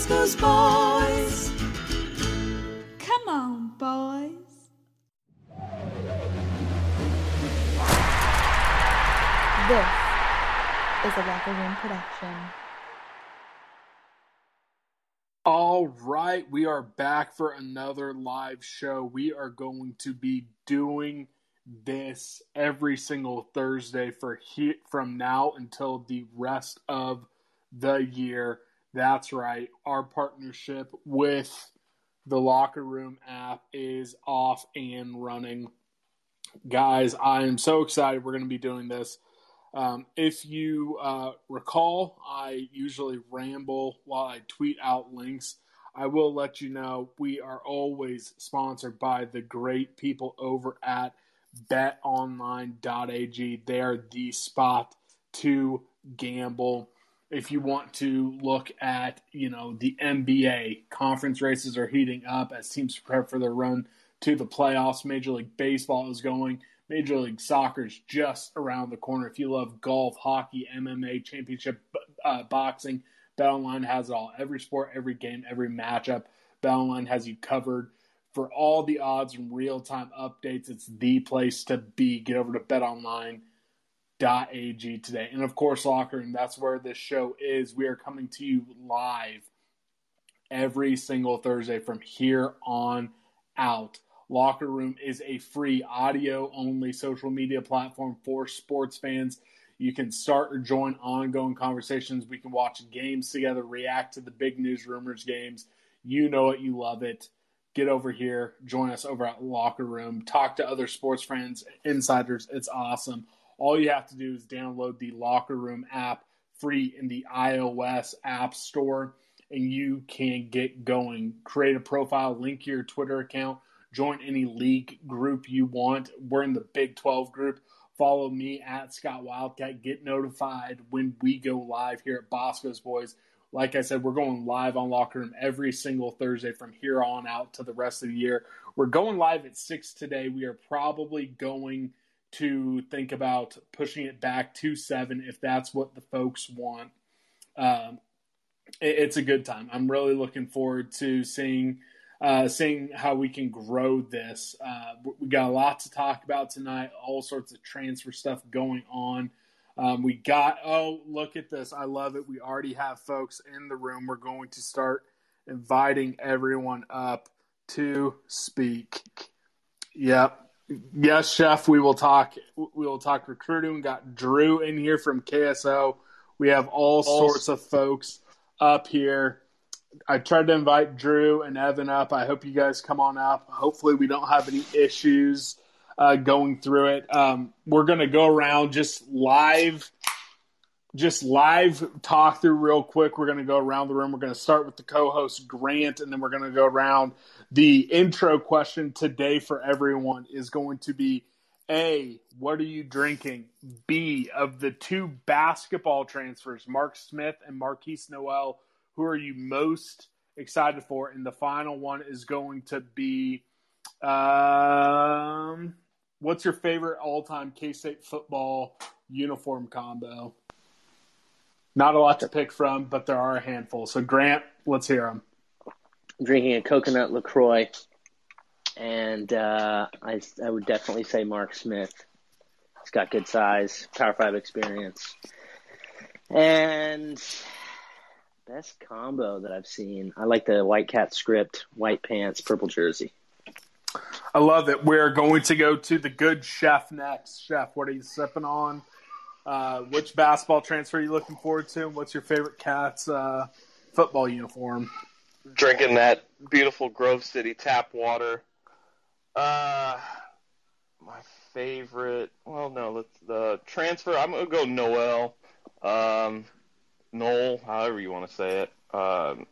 Ooh, boys. Come on, boys. This is a Locker Room production. All right, we are back for another live show. We are going to be doing this every single Thursday for he- from now until the rest of the year. That's right. Our partnership with the Locker Room app is off and running. Guys, I am so excited we're going to be doing this. Um, if you uh, recall, I usually ramble while I tweet out links. I will let you know we are always sponsored by the great people over at betonline.ag. They are the spot to gamble. If you want to look at, you know, the NBA conference races are heating up as teams prepare for their run to the playoffs. Major League Baseball is going. Major League Soccer is just around the corner. If you love golf, hockey, MMA, championship uh, boxing, BetOnline has it all. Every sport, every game, every matchup, BetOnline has you covered. For all the odds and real time updates, it's the place to be. Get over to BetOnline.ag today. And of course, Locker Room, that's where this show is. We are coming to you live every single Thursday from here on out. Locker Room is a free audio only social media platform for sports fans. You can start or join ongoing conversations. We can watch games together, react to the big news rumors games. You know it, you love it. Get over here, join us over at Locker Room, talk to other sports friends, insiders. It's awesome. All you have to do is download the Locker Room app free in the iOS App Store, and you can get going. Create a profile, link your Twitter account join any league group you want. We're in the Big 12 group. Follow me at Scott Wildcat. Get notified when we go live here at Bosco's Boys. Like I said, we're going live on Locker Room every single Thursday from here on out to the rest of the year. We're going live at 6 today. We are probably going to think about pushing it back to 7 if that's what the folks want. Um, it, it's a good time. I'm really looking forward to seeing – uh, seeing how we can grow this. Uh, we got a lot to talk about tonight, all sorts of transfer stuff going on. Um, we got, oh, look at this. I love it. We already have folks in the room. We're going to start inviting everyone up to speak. Yep. Yes, chef. We will talk. We will talk recruiting. Got Drew in here from KSO. We have all sorts of folks up here. I tried to invite Drew and Evan up. I hope you guys come on up. Hopefully, we don't have any issues uh, going through it. Um, we're going to go around just live, just live talk through real quick. We're going to go around the room. We're going to start with the co-host Grant, and then we're going to go around. The intro question today for everyone is going to be: A, what are you drinking? B, of the two basketball transfers, Mark Smith and Markquis Nowell, who are you most excited for? And the final one is going to be um, what's your favorite all time K State football uniform combo? Not a lot to pick from, but there are a handful. So, Grant, let's hear them. Drinking a coconut LaCroix, and uh, I, I would definitely say Mark Smith. He's got good size, Power 5 experience. And Best combo that I've seen. I like the White Cat script, white pants, purple jersey. I love it. We're going to go to the good chef next. Chef, what are you sipping on? Uh, which basketball transfer are you looking forward to? And what's your favorite Cats uh, football uniform? Drinking that beautiful Grove City tap water. Uh, my favorite. Well, no, let's the transfer. I'm gonna go Nowell, Um, Nowell, however you want to say it. Um,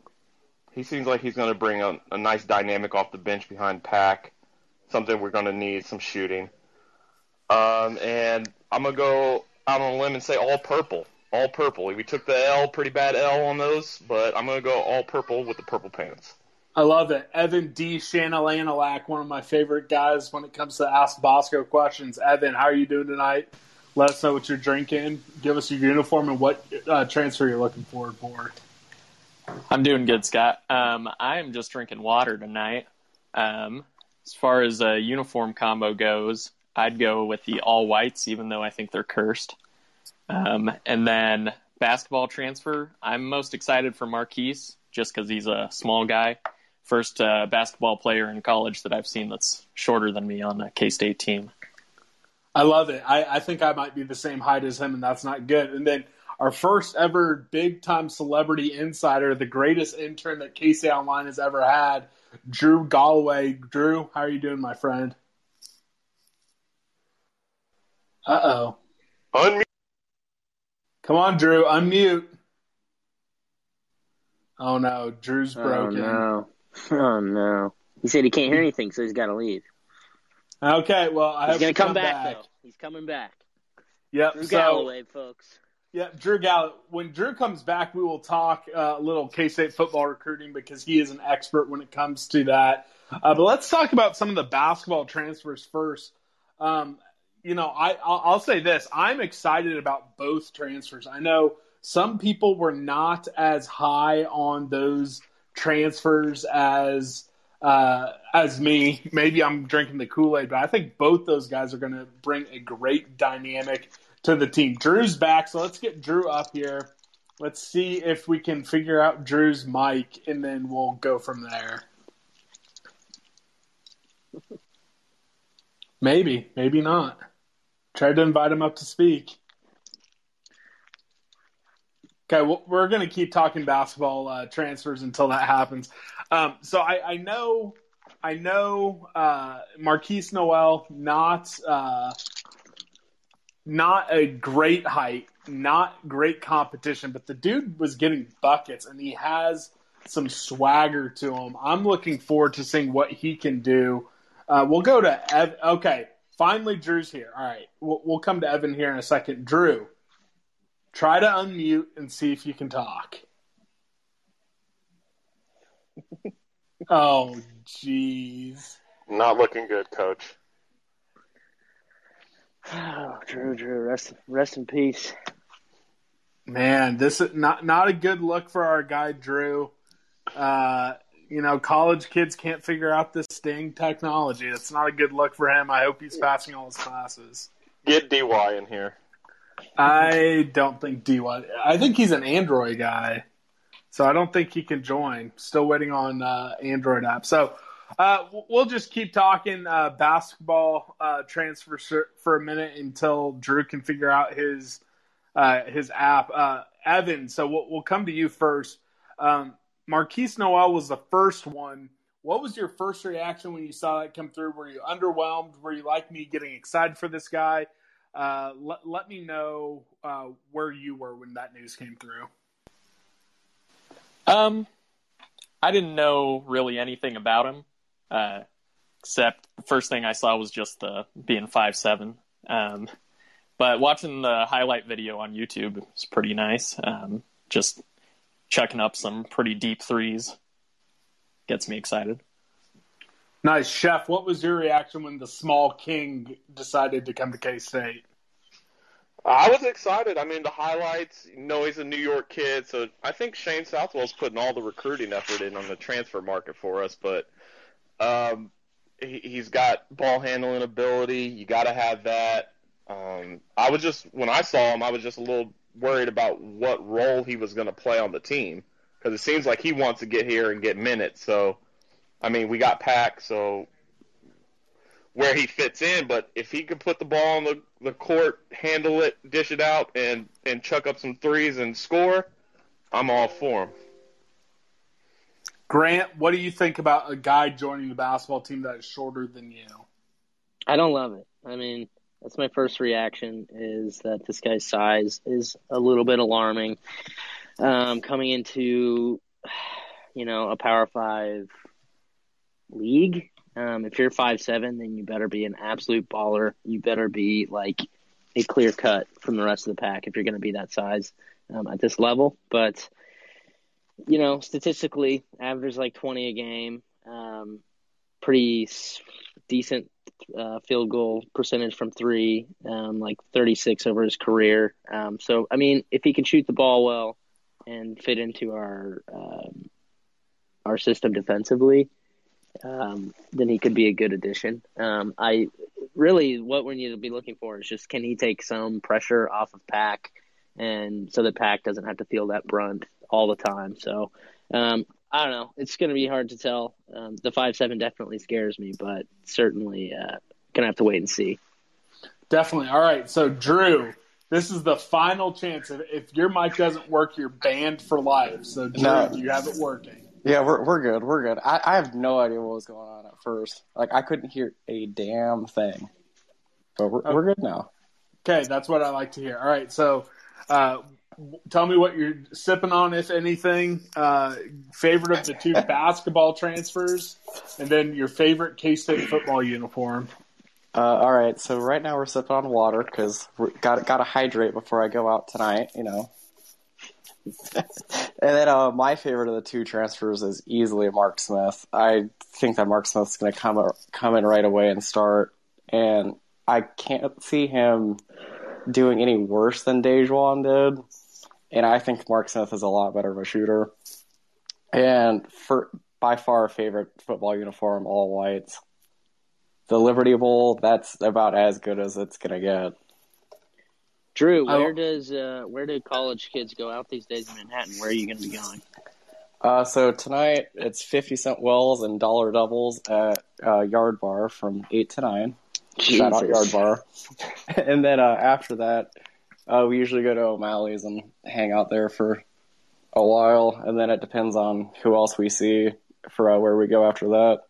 he seems like he's to bring a, a nice dynamic off the bench behind Pack, something we're to need, some shooting. Um, and I'm to go out on a limb and say all purple. All purple. We took the L, pretty bad L on those, but I'm going to go all purple with the purple pants. I love it. Evan D. Shanalanalak, one of my favorite guys when it comes to Ask Bosco questions. Evan, how are you doing tonight? Let us know what you're drinking. Give us your uniform and what uh, transfer you're looking forward for. I'm doing good, Scott. Um, I am just drinking water tonight. Um, as far as a uniform combo goes, I'd go with the all whites, even though I think they're cursed. Um, and then basketball transfer, I'm most excited for Markquis, just because he's a small guy. First uh, basketball player in college that I've seen that's shorter than me on a K State team. I love it. I, I think I might be the same height as him, and that's not good. And then our first ever big time celebrity insider, the greatest intern that KC Online has ever had, Drew Galloway. Drew, how are you doing, my friend? Uh oh. Unmute. Come on, Drew, unmute. Oh no, Drew's broken. Oh no. Oh no. He said he can't hear anything, so he's got to leave. Okay, well, I He's have gonna come, come back, though. He's coming back. Yep. Drew so, Galloway, folks. Yeah, Drew Galloway. When Drew comes back, we will talk uh, a little K State football recruiting because he is an expert when it comes to that. Uh, but let's talk about some of the basketball transfers first. Um, you know, I I'll, I'll say this: I'm excited about both transfers. I know some people were not as high on those transfers as uh, as me. Maybe I'm drinking the Kool Aid, but I think both those guys are going to bring a great dynamic to the team. Drew's back, so let's get Drew up here. Let's see if we can figure out Drew's mic, and then we'll go from there. Maybe, maybe not. Tried to invite him up to speak. Okay, well, we're going to keep talking basketball uh, transfers until that happens. Um, so I, I know, I know, uh, Markquis Nowell not uh, not a great height, not great competition, but the dude was getting buckets and he has some swagger to him. I'm looking forward to seeing what he can do. Uh, we'll go to Ev. Okay, finally, Drew's here. All right, we'll, we'll come to Evan here in a second. Drew, try to unmute and see if you can talk. oh, jeez. Not looking good, coach. Oh, Drew, Drew, rest, rest in peace. Man, this is not not a good look for our guy Drew. Uh, you know, college kids can't figure out this Sting technology. It's not a good look for him. I hope he's passing all his classes. Get DY in here. I don't think DY. I think he's an Android guy, so I don't think he can join. Still waiting on uh, Android app. So uh, we'll just keep talking uh, basketball uh, transfer for a minute until Drew can figure out his uh, his app. Uh, Evan, so we'll, we'll, come to you first. Um, Markquis Nowell was the first one. What was your first reaction when you saw that come through? Were you underwhelmed? Were you like me, getting excited for this guy? Uh, let, let me know where you were when that news came through. Um, I didn't know really anything about him. Uh, except the first thing I saw was just the being five seven. Um, but watching the highlight video on YouTube was pretty nice. Um, just checking up some pretty deep threes gets me excited. Nice, chef. What was your reaction when the small king decided to come to K State? I was excited. I mean, the highlights. You know, he's a New York kid, so I think Shane Southwell's putting all the recruiting effort in on the transfer market for us. But um, he, he's got ball handling ability. You got to have that. Um, I was just when I saw him, I was just a little worried about what role he was going to play on the team because it seems like he wants to get here and get minutes. So, I mean, we got Pack, so where he fits in. But if he could put the ball on the, the court, handle it, dish it out, and and chuck up some threes and score, I'm all for him. Grant, what do you think about a guy joining the basketball team that is shorter than you? I don't love it. I mean, that's my first reaction is that this guy's size is a little bit alarming. Um, coming into you know, a Power Five league. Um, if you're five seven, then you better be an absolute baller. You better be like a clear cut from the rest of the pack if you're going to be that size um, at this level. But you know, statistically, average like 20 a game. Um, pretty decent uh, field goal percentage from three, um, like 36 over his career. Um, so, I mean, if he can shoot the ball well and fit into our um, our system defensively, um, then he could be a good addition. Um, I really what we need to be looking for is just can he take some pressure off of Pack, and so that Pack doesn't have to feel that brunt all the time. So um, I don't know. It's going to be hard to tell. Um, the five seven definitely scares me, but certainly uh, gonna have to wait and see. Definitely. All right. So Drew, this is the final chance. If, if your mic doesn't work, you're banned for life. So Drew, No. you have it working. Yeah, we're we're good. We're good. I, I have no idea what was going on at first. Like I couldn't hear a damn thing. But we're we're good now. Okay, that's what I like to hear. All right, so uh, w- tell me what you're sipping on, if anything. Uh, favorite of the two basketball transfers, and then your favorite K State football uniform. Uh, all right, so right now we're sipping on water because we got got to hydrate before I go out tonight. You know. and then uh, my favorite of the two transfers is easily Mark Smith. I think that Mark Smith's going to come come in right away and start, and I can't see him doing any worse than DaJuan did. And I think Mark Smith is a lot better of a shooter. And for by far a favorite football uniform, all whites. The Liberty Bowl, that's about as good as it's gonna get. Drew, I- where does uh, where do college kids go out these days in Manhattan? Where are you going to be going? Uh, so tonight it's fifty cent wells and dollar doubles at uh, Yard Bar from eight to nine. Shout out Yard Bar. and then uh, after that, uh, we usually go to O'Malley's and hang out there for a while, and then it depends on who else we see for uh, where we go after that.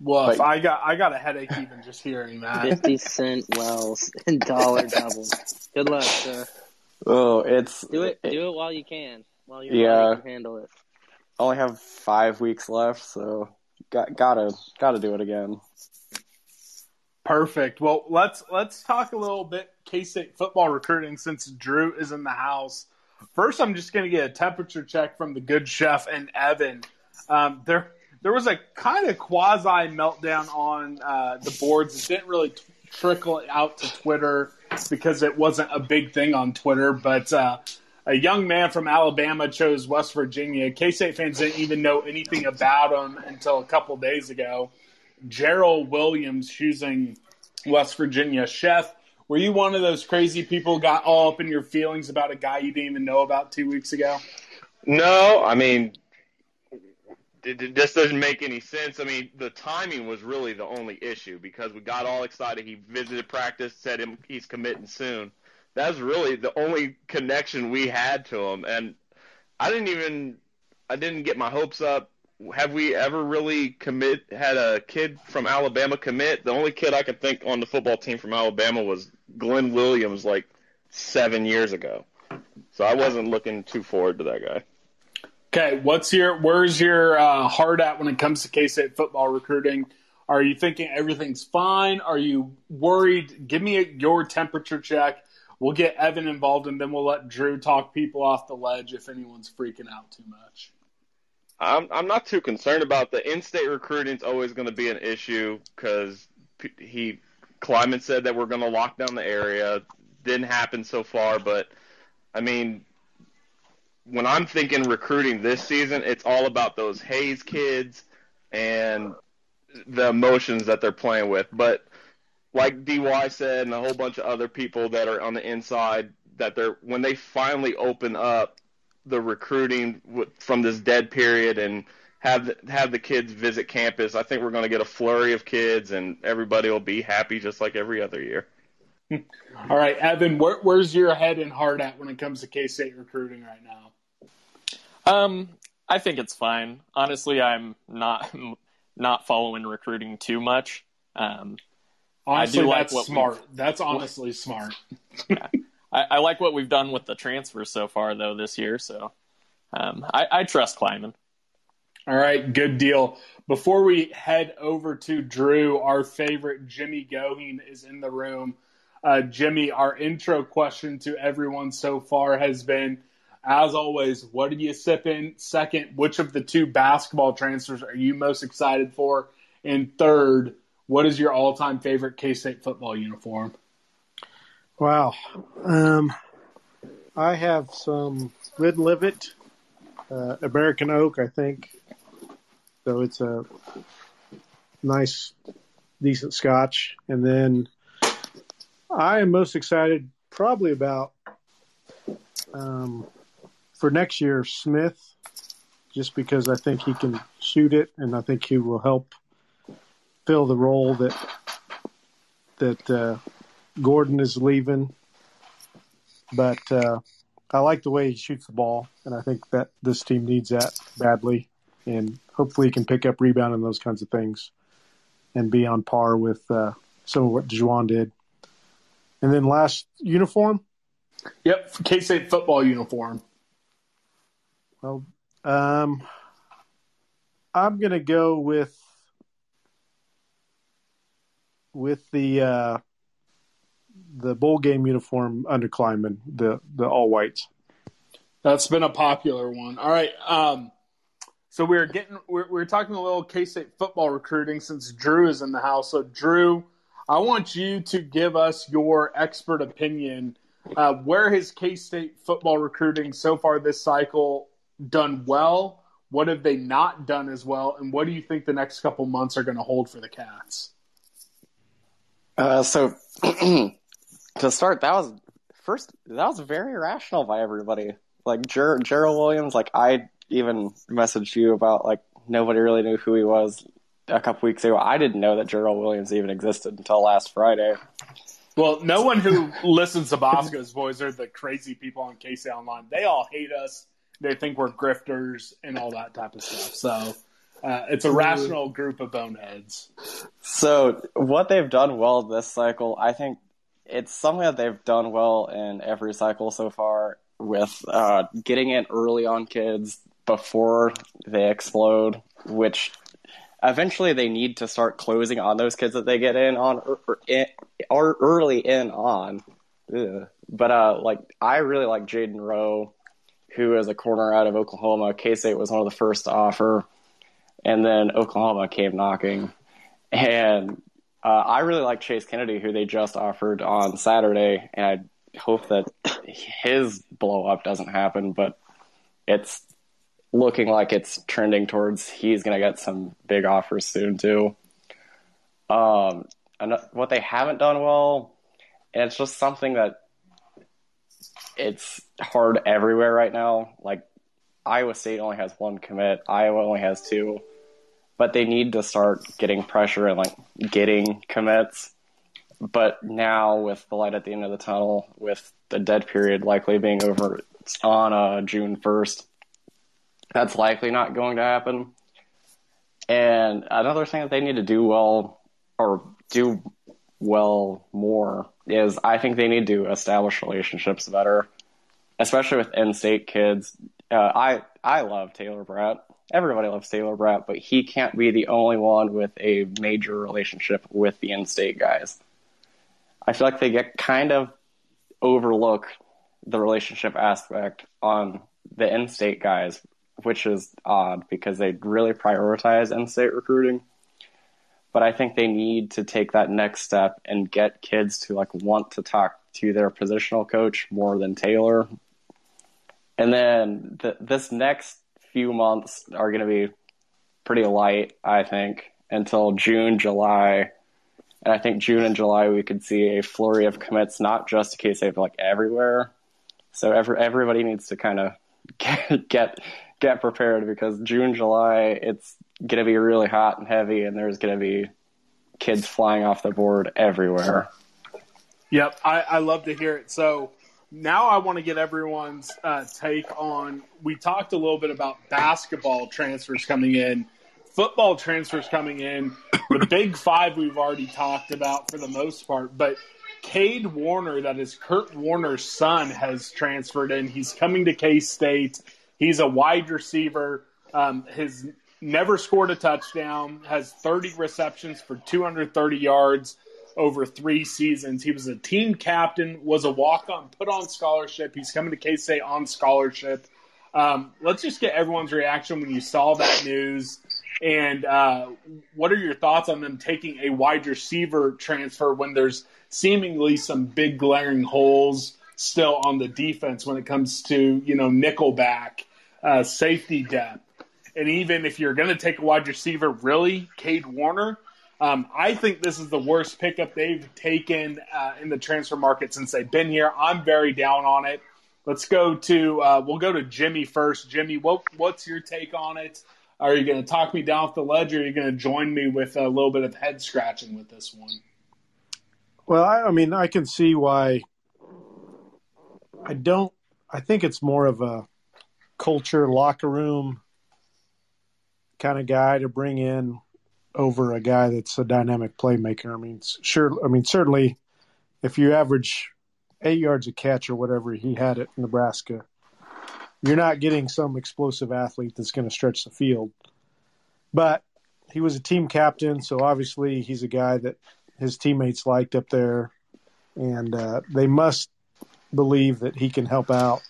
Woof! But- I got I got a headache even just hearing that. Fifty cent wells and dollar doubles. Good luck, sir. Oh, it's Do it. Do it while you can. While your Yeah. body can handle it. only have five weeks left, so got gotta gotta do it again. Perfect. Well, let's let's talk a little bit K State football recruiting since Drew is in the house. First, I'm just going to get a temperature check from the good chef and Evan. Um, there there was a kind of quasi meltdown on uh, the boards. It didn't really t- trickle out to Twitter because it wasn't a big thing on Twitter, but. Uh, a young man from Alabama chose West Virginia. K State fans didn't even know anything about him until a couple days ago. Gerald Williams choosing West Virginia. Chef, were you one of those crazy people got all up in your feelings about a guy you didn't even know about two weeks ago? No, I mean, just doesn't make any sense. I mean, the timing was really the only issue because we got all excited. He visited practice, said him he's committing soon. That's really the only connection we had to him, and I didn't even I didn't get my hopes up. Have we ever really commit had a kid from Alabama commit? The only kid I could think on the football team from Alabama was Glenn Williams, like seven years ago. So I wasn't looking too forward to that guy. Okay, what's your where's your uh, heart at when it comes to K State football recruiting? Are you thinking everything's fine? Are you worried? Give me a, your temperature check. We'll get Evan involved, and then we'll let Drew talk people off the ledge if anyone's freaking out too much. I'm I'm not too concerned about the in-state recruiting. It's always going to be an issue because he Klieman said that we're going to lock down the area. Didn't happen so far, but I mean, when I'm thinking recruiting this season, it's all about those Hayes kids and the emotions that they're playing with. But like DY said, and a whole bunch of other people that are on the inside, that they're when they finally open up the recruiting w- from this dead period and have the, have the kids visit campus, I think we're going to get a flurry of kids, and everybody will be happy just like every other year. All right, Evan, where, where's your head and heart at when it comes to K State recruiting right now? Um, I think it's fine. Honestly, I'm not not following recruiting too much. Um, Honestly, I do like that's what smart. That's honestly smart. I, I like what we've done with the transfers so far, though, this year. So um, I, I trust Klieman. All right, good deal. Before we head over to Drew, our favorite Jimmy Goheen is in the room. Uh, Jimmy, our intro question to everyone so far has been, as always, what are you sipping? Second, which of the two basketball transfers are you most excited for? And third, what is your all-time favorite K-State football uniform? Wow. Um, I have some Glenlivet, uh, American Oak, I think. So it's a nice, decent scotch. And then I am most excited probably about um, for next year Smith, just because I think he can shoot it, and I think he will help fill the role that that uh, Gordon is leaving. But uh, I like the way he shoots the ball, and I think that this team needs that badly. And hopefully, he can pick up rebound and those kinds of things, and be on par with uh, some of what DaJuan did. And then last uniform. Yep, K State football uniform. Well, um, I'm gonna go with with the uh, the bowl game uniform under Klieman, the the all whites. That's been a popular one. All right. Um, so we're getting we're, we're talking a little K State football recruiting since Drew is in the house. So Drew, I want you to give us your expert opinion. Uh, where has K State football recruiting so far this cycle done well? What have they not done as well? And what do you think the next couple months are going to hold for the Cats? Uh, so to start, that was first. That was very rational by everybody. Like Ger- Gerald Williams, like I even messaged you about like nobody really knew who he was a couple weeks ago. I didn't know that Gerald Williams even existed until last Friday. Well, no one who listens to Bosco's voice are the crazy people on KC Online. They all hate us. They think we're grifters and all that type of stuff. So uh, it's a rational group of boneheads. So what they've done well this cycle, I think it's something that they've done well in every cycle so far with uh, getting in early on kids before they explode, which eventually they need to start closing on those kids that they get in on or, or, or early in on. Ugh. But uh, like I really like Jaden Rowe, who is a corner out of Oklahoma. K State was one of the first to offer, and then Oklahoma came knocking. And uh, I really like Chase Kennedy, who they just offered on Saturday, and I hope that his blow up doesn't happen. But it's looking like it's trending towards he's going to get some big offers soon too. Um, and what they haven't done well, and it's just something that it's hard everywhere right now. Like Iowa State only has one commit, Iowa only has two, but they need to start getting pressure and like getting commits. But now with the light at the end of the tunnel, with the dead period likely being over on uh, June first, that's likely not going to happen. And another thing that they need to do well or do well more is I think they need to establish relationships better, especially with in-state kids. Uh, I I love Taylor Braet. Everybody loves Taylor Braet, but he can't be the only one with a major relationship with the in-state guys. I feel like they get kind of overlook the relationship aspect on the in-state guys, which is odd because they really prioritize in-state recruiting but I think they need to take that next step and get kids to like want to talk to their positional coach more than Taylor. And then the, this next few months are going to be pretty light, I think, until June, July. And I think June and July we could see a flurry of commits, not just to K State, but like everywhere. So every, everybody needs to kind of get, get get prepared because June, July, it's going to be really hot and heavy, and there's going to be kids flying off the board everywhere. Yep, I, I love to hear it. So now I want to get everyone's uh, take on. We talked a little bit about basketball transfers coming in, football transfers coming in. The big five we've already talked about for the most part, but Cade Warner, that is Kurt Warner's son, has transferred in. He's coming to K State. He's a wide receiver. Um, his never scored a touchdown. Has 30 receptions for 230 yards over three seasons. He was a team captain. Was a walk on, put on scholarship. He's coming to K State on scholarship. Um, let's just get everyone's reaction when you saw that news. And uh, what are your thoughts on them taking a wide receiver transfer when there's seemingly some big glaring holes still on the defense when it comes to you know nickelback, uh, safety depth, and even if you're going to take a wide receiver, really, Cade Warner. Um, I think this is the worst pickup they've taken uh, in the transfer market since they've been here. I'm very down on it. Let's go to uh, we'll go to Jimmy first. Jimmy, what what's your take on it? Are you going to talk me down off the ledge, or are you going to join me with a little bit of head scratching with this one? Well, I, I mean, I can see why. I don't. I think it's more of a culture, locker room kind of guy to bring in over a guy that's a dynamic playmaker. I mean, sure. I mean, certainly, if you average eight yards a catch or whatever he had at Nebraska, you're not getting some explosive athlete that's going to stretch the field. But he was a team captain, so obviously he's a guy that his teammates liked up there, and uh, they must believe that he can help out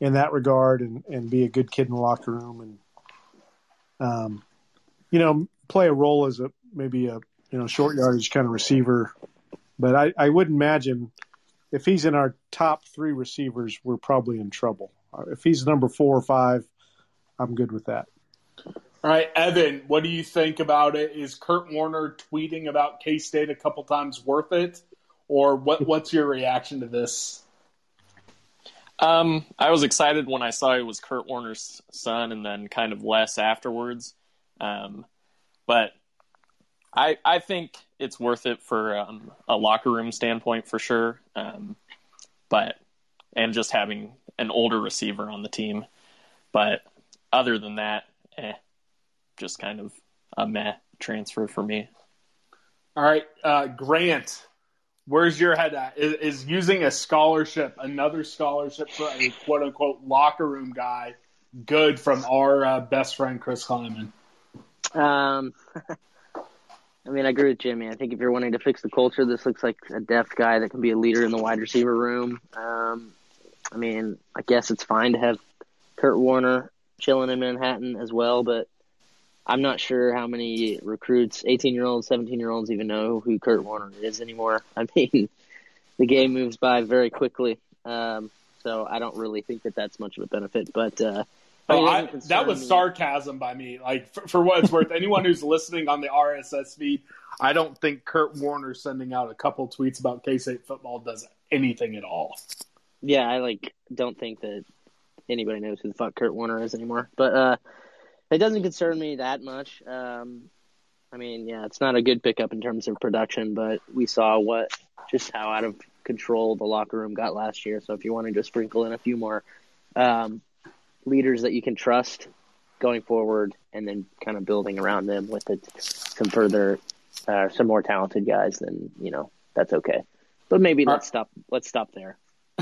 in that regard and, and be a good kid in the locker room and um, you know play a role as a maybe a you know short yardage kind of receiver. But I, I would imagine if he's in our top three receivers, we're probably in trouble. If he's number four or five, I'm good with that. All right, Evan, what do you think about it? Is Kurt Warner tweeting about K State a couple times worth it, or what? What's your reaction to this? Um, I was excited when I saw it was Kurt Warner's son, and then kind of less afterwards. Um, but I I think it's worth it for um, a locker room standpoint for sure. Um, but and just having an older receiver on the team. But other than that, eh, just kind of a meh transfer for me. All right, uh, Grant, where's your head at? Is, is, using a scholarship, another scholarship for a quote unquote locker room guy, good from our uh, best friend Chris Klieman? Um, I mean, I agree with Jimmy. I think if you're wanting to fix the culture, this looks like a depth guy that can be a leader in the wide receiver room. Um, I mean, I guess it's fine to have Kurt Warner chilling in Manhattan as well, but I'm not sure how many recruits, 18 year olds, 17 year olds, even know who Kurt Warner is anymore. I mean, the game moves by very quickly, um, so I don't really think that that's much of a benefit. But uh, oh, I, that was me. sarcasm by me. Like for, for what it's worth, anyone who's listening on the RSS feed, I don't think Kurt Warner sending out a couple tweets about K State football does anything at all. Yeah, I like don't think that anybody knows who the fuck Kurt Warner is anymore. But uh, it doesn't concern me that much. Um, I mean, yeah, it's not a good pickup in terms of production, but we saw what just how out of control the locker room got last year. So if you wanted to just sprinkle in a few more um, leaders that you can trust going forward, and then kind of building around them with it, some further, uh, some more talented guys, then you know that's okay. But maybe let's stop. Let's stop there.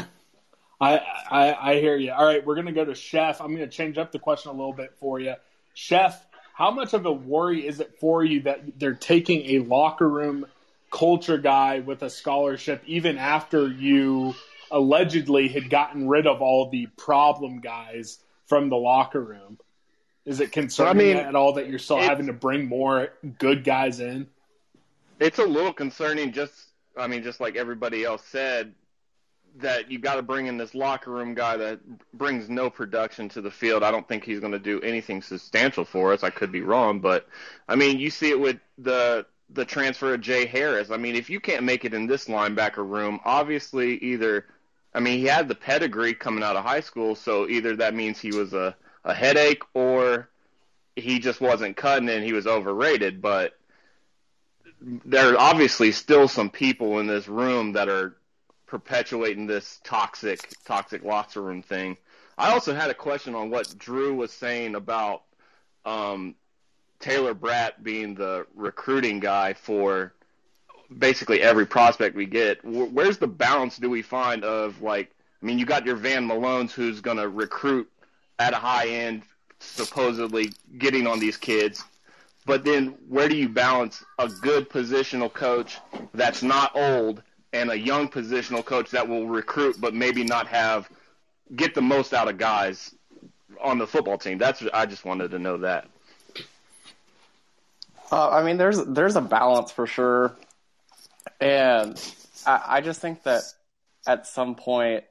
I, I I hear you. All right, we're gonna go to Chef. I'm gonna change up the question a little bit for you. Chef, how much of a worry is it for you that they're taking a locker room culture guy with a scholarship even after you allegedly had gotten rid of all the problem guys from the locker room? Is it concerning I mean, at all that you're still having to bring more good guys in? It's a little concerning just I mean just like everybody else said that you got to bring in this locker room guy that brings no production to the field. I don't think he's going to do anything substantial for us. I could be wrong, but I mean, you see it with the the transfer of Jay Harris. I mean, if you can't make it in this linebacker room, obviously either I mean, he had the pedigree coming out of high school, so either that means he was a a headache or he just wasn't cutting and he was overrated, but there are obviously still some people in this room that are perpetuating this toxic toxic locker room thing. I also had a question on what Drew was saying about um, Taylor Braet being the recruiting guy for basically every prospect we get. Where's the balance do we find of like? I mean, you got your Van Malones who's going to recruit at a high end, supposedly getting on these kids. But then where do you balance a good positional coach that's not old and a young positional coach that will recruit but maybe not have get the most out of guys on the football team? That's I just wanted to know that. Uh, I mean, there's there's a balance for sure, and I, I just think that at some point,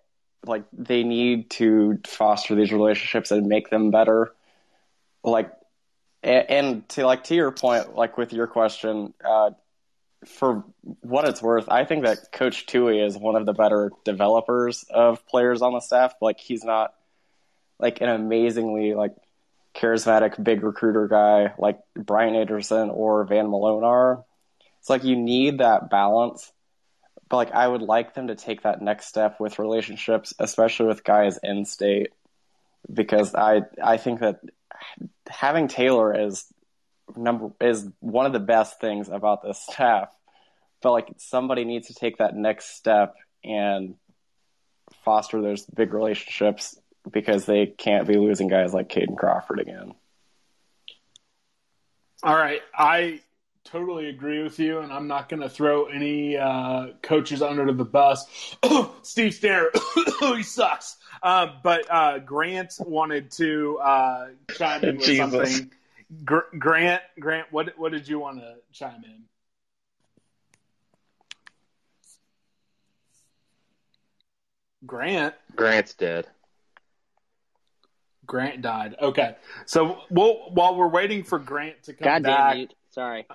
like they need to foster these relationships and make them better. Like, and, to like to your point, like with your question, uh, for what it's worth, I think that Coach Tui is one of the better developers of players on the staff. Like, he's not like an amazingly like charismatic big recruiter guy like Brian Anderson or Van Malone are. It's like you need that balance. But like I would like them to take that next step with relationships, especially with guys in state, because I I think that having Taylor is number is one of the best things about this staff. But like somebody needs to take that next step and foster those big relationships because they can't be losing guys like Caden Crawford again. All right, I totally agree with you, and I'm not going to throw any uh, coaches under the bus. Steve Stair, he sucks. Um, but uh, Grant wanted to uh, chime in with Jesus. something. Gr- Grant, Grant, what what did you want to chime in? Grant, Grant's dead. Grant died. Okay, so we'll, while we're waiting for Grant to come Goddamn back, mute. Sorry.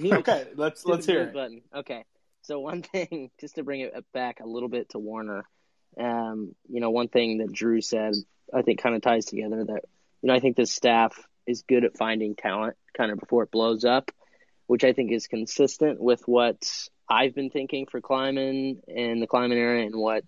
Okay, let's let's hear it. Button. Okay. So one thing, just to bring it back a little bit to Warner, um, you know, one thing that Drew said, I think kind of ties together that, you know, I think this staff is good at finding talent kind of before it blows up, which I think is consistent with what I've been thinking for Klieman and the Klieman era and what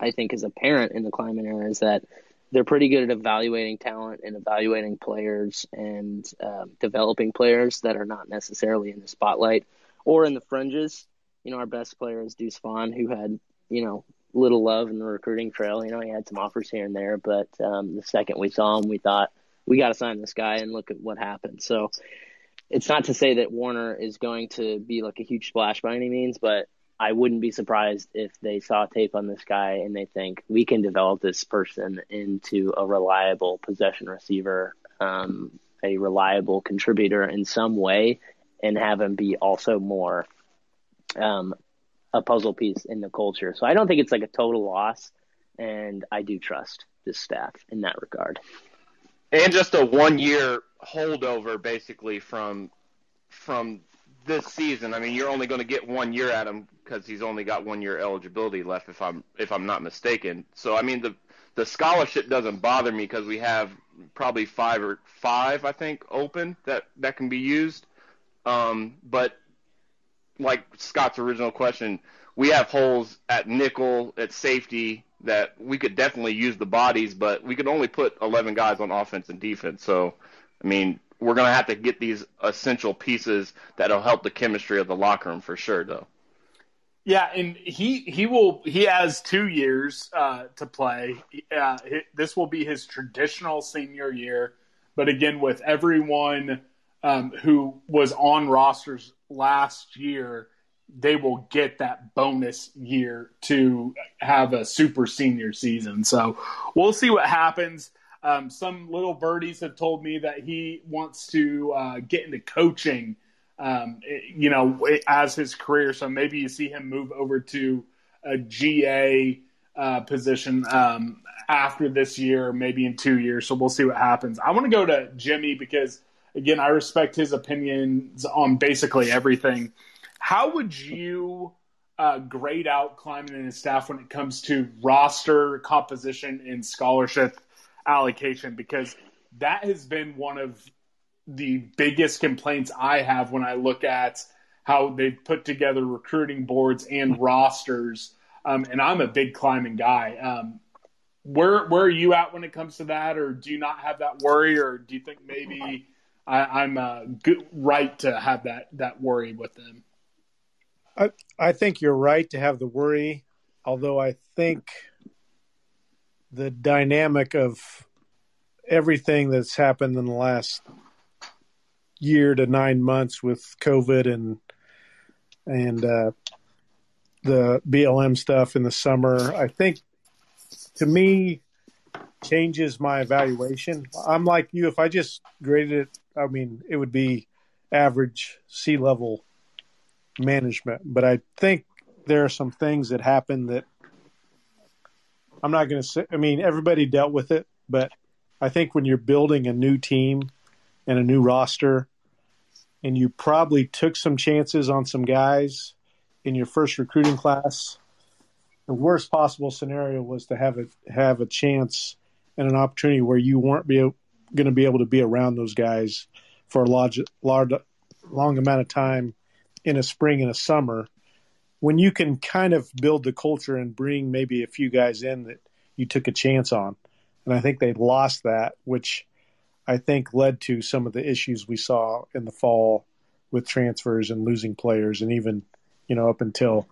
I think is apparent in the Klieman era is that they're pretty good at evaluating talent and evaluating players and um, developing players that are not necessarily in the spotlight or in the fringes. You know, our best player is Deuce Vaughn, who had, you know, little love in the recruiting trail. You know, he had some offers here and there, but um, the second we saw him, we thought, we got to sign this guy and look at what happened. So it's not to say that Warner is going to be like a huge splash by any means, but I wouldn't be surprised if they saw tape on this guy and they think we can develop this person into a reliable possession receiver, um, a reliable contributor in some way, and have him be also more um, a puzzle piece in the culture. So I don't think it's like a total loss, and I do trust this staff in that regard. and just a one year holdover basically from from this season. I mean, you're only going to get one year at him because he's only got one year eligibility left, if I'm if I'm not mistaken. So I mean, the the scholarship doesn't bother me because we have probably five or five, I think, open that that can be used. Um, but like Scott's original question, we have holes at nickel, at safety that we could definitely use the bodies, but we could only put 11 guys on offense and defense. So, I mean, we're going to have to get these essential pieces that'll help the chemistry of the locker room for sure, though. Yeah, and he he will he has two years uh, to play. Uh, this will be his traditional senior year, but again, with everyone um, who was on rosters last year, they will get that bonus year to have a super senior season. So we'll see what happens. Um, some little birdies have told me that he wants to uh, get into coaching um, you know, as his career. So maybe you see him move over to a GA uh, position um, after this year, maybe in two years. So we'll see what happens. I want to go to Jimmy because, again, I respect his opinions on basically everything. How would you uh, grade out Klieman and his staff when it comes to roster composition and scholarship allocation? Because that has been one of the biggest complaints I have when I look at how they've put together recruiting boards and rosters. Um, and I'm a big climbing guy. Um, where where are you at when it comes to that, or do you not have that worry, or do you think maybe I, I'm uh, good, right to have that that worry with them? I, I think you're right to have the worry, although I think the dynamic of everything that's happened in the last year to nine months with COVID and and uh, the BLM stuff in the summer, I think to me changes my evaluation. I'm like you. If I just graded it, I mean, it would be average sea level management. But I think there are some things that happen that I'm not going to say. I mean, everybody dealt with it, but I think when you're building a new team and a new roster, and you probably took some chances on some guys in your first recruiting class, the worst possible scenario was to have a have a chance and an opportunity where you weren't be going to be able to be around those guys for a large, large, long amount of time in a spring and a summer. When you can kind of build the culture and bring maybe a few guys in that you took a chance on, and I think they lost that, which I think led to some of the issues we saw in the fall with transfers and losing players, and even you know up until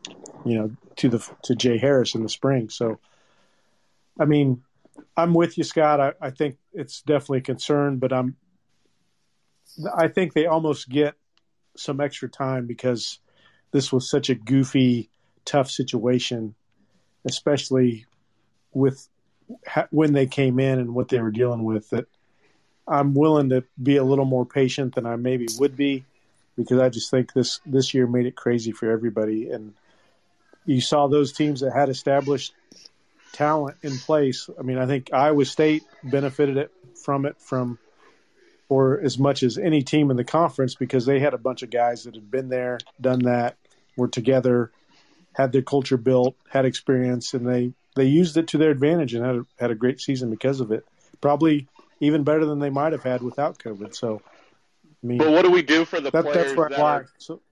you know to the to Jay Harris in the spring. So, I mean, I'm with you, Scott. I, I think it's definitely a concern, but I'm. I think they almost get some extra time because this was such a goofy, tough situation, especially with ha- when they came in and what they were dealing with. That I'm willing to be a little more patient than I maybe would be, because I just think this this year made it crazy for everybody. And you saw those teams that had established talent in place. I mean, I think Iowa State benefited it from it from or as much as any team in the conference because they had a bunch of guys that had been there, done that, were together, had their culture built, had experience, and they they used it to their advantage and had a, had a great season because of it. Probably even better than they might have had without COVID. So, I mean, but what do we do for the that, players that's where that are... So,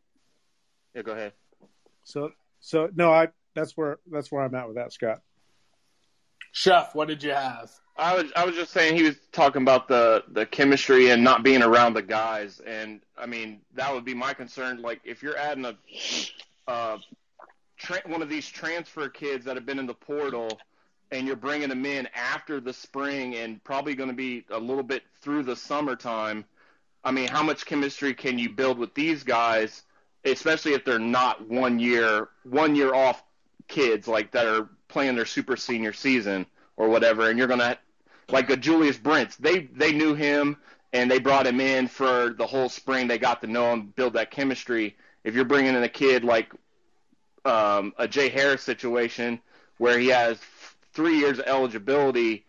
Yeah, go ahead. so, so no, I that's where that's where I'm at with that, Scott. Chef, what did you have? I was I was just saying he was talking about the the chemistry and not being around the guys, and I mean that would be my concern. Like if you're adding a uh, tra- one of these transfer kids that have been in the portal, and you're bringing them in after the spring and probably going to be a little bit through the summertime. I mean, how much chemistry can you build with these guys, especially if they're not one year one year off kids like that are playing their super senior season or whatever, and you're gonna like a Julius Brents. They they knew him and they brought him in for the whole spring. They got to know him, build that chemistry. If you're bringing in a kid like um, a Jay Harris situation where he has three years of eligibility,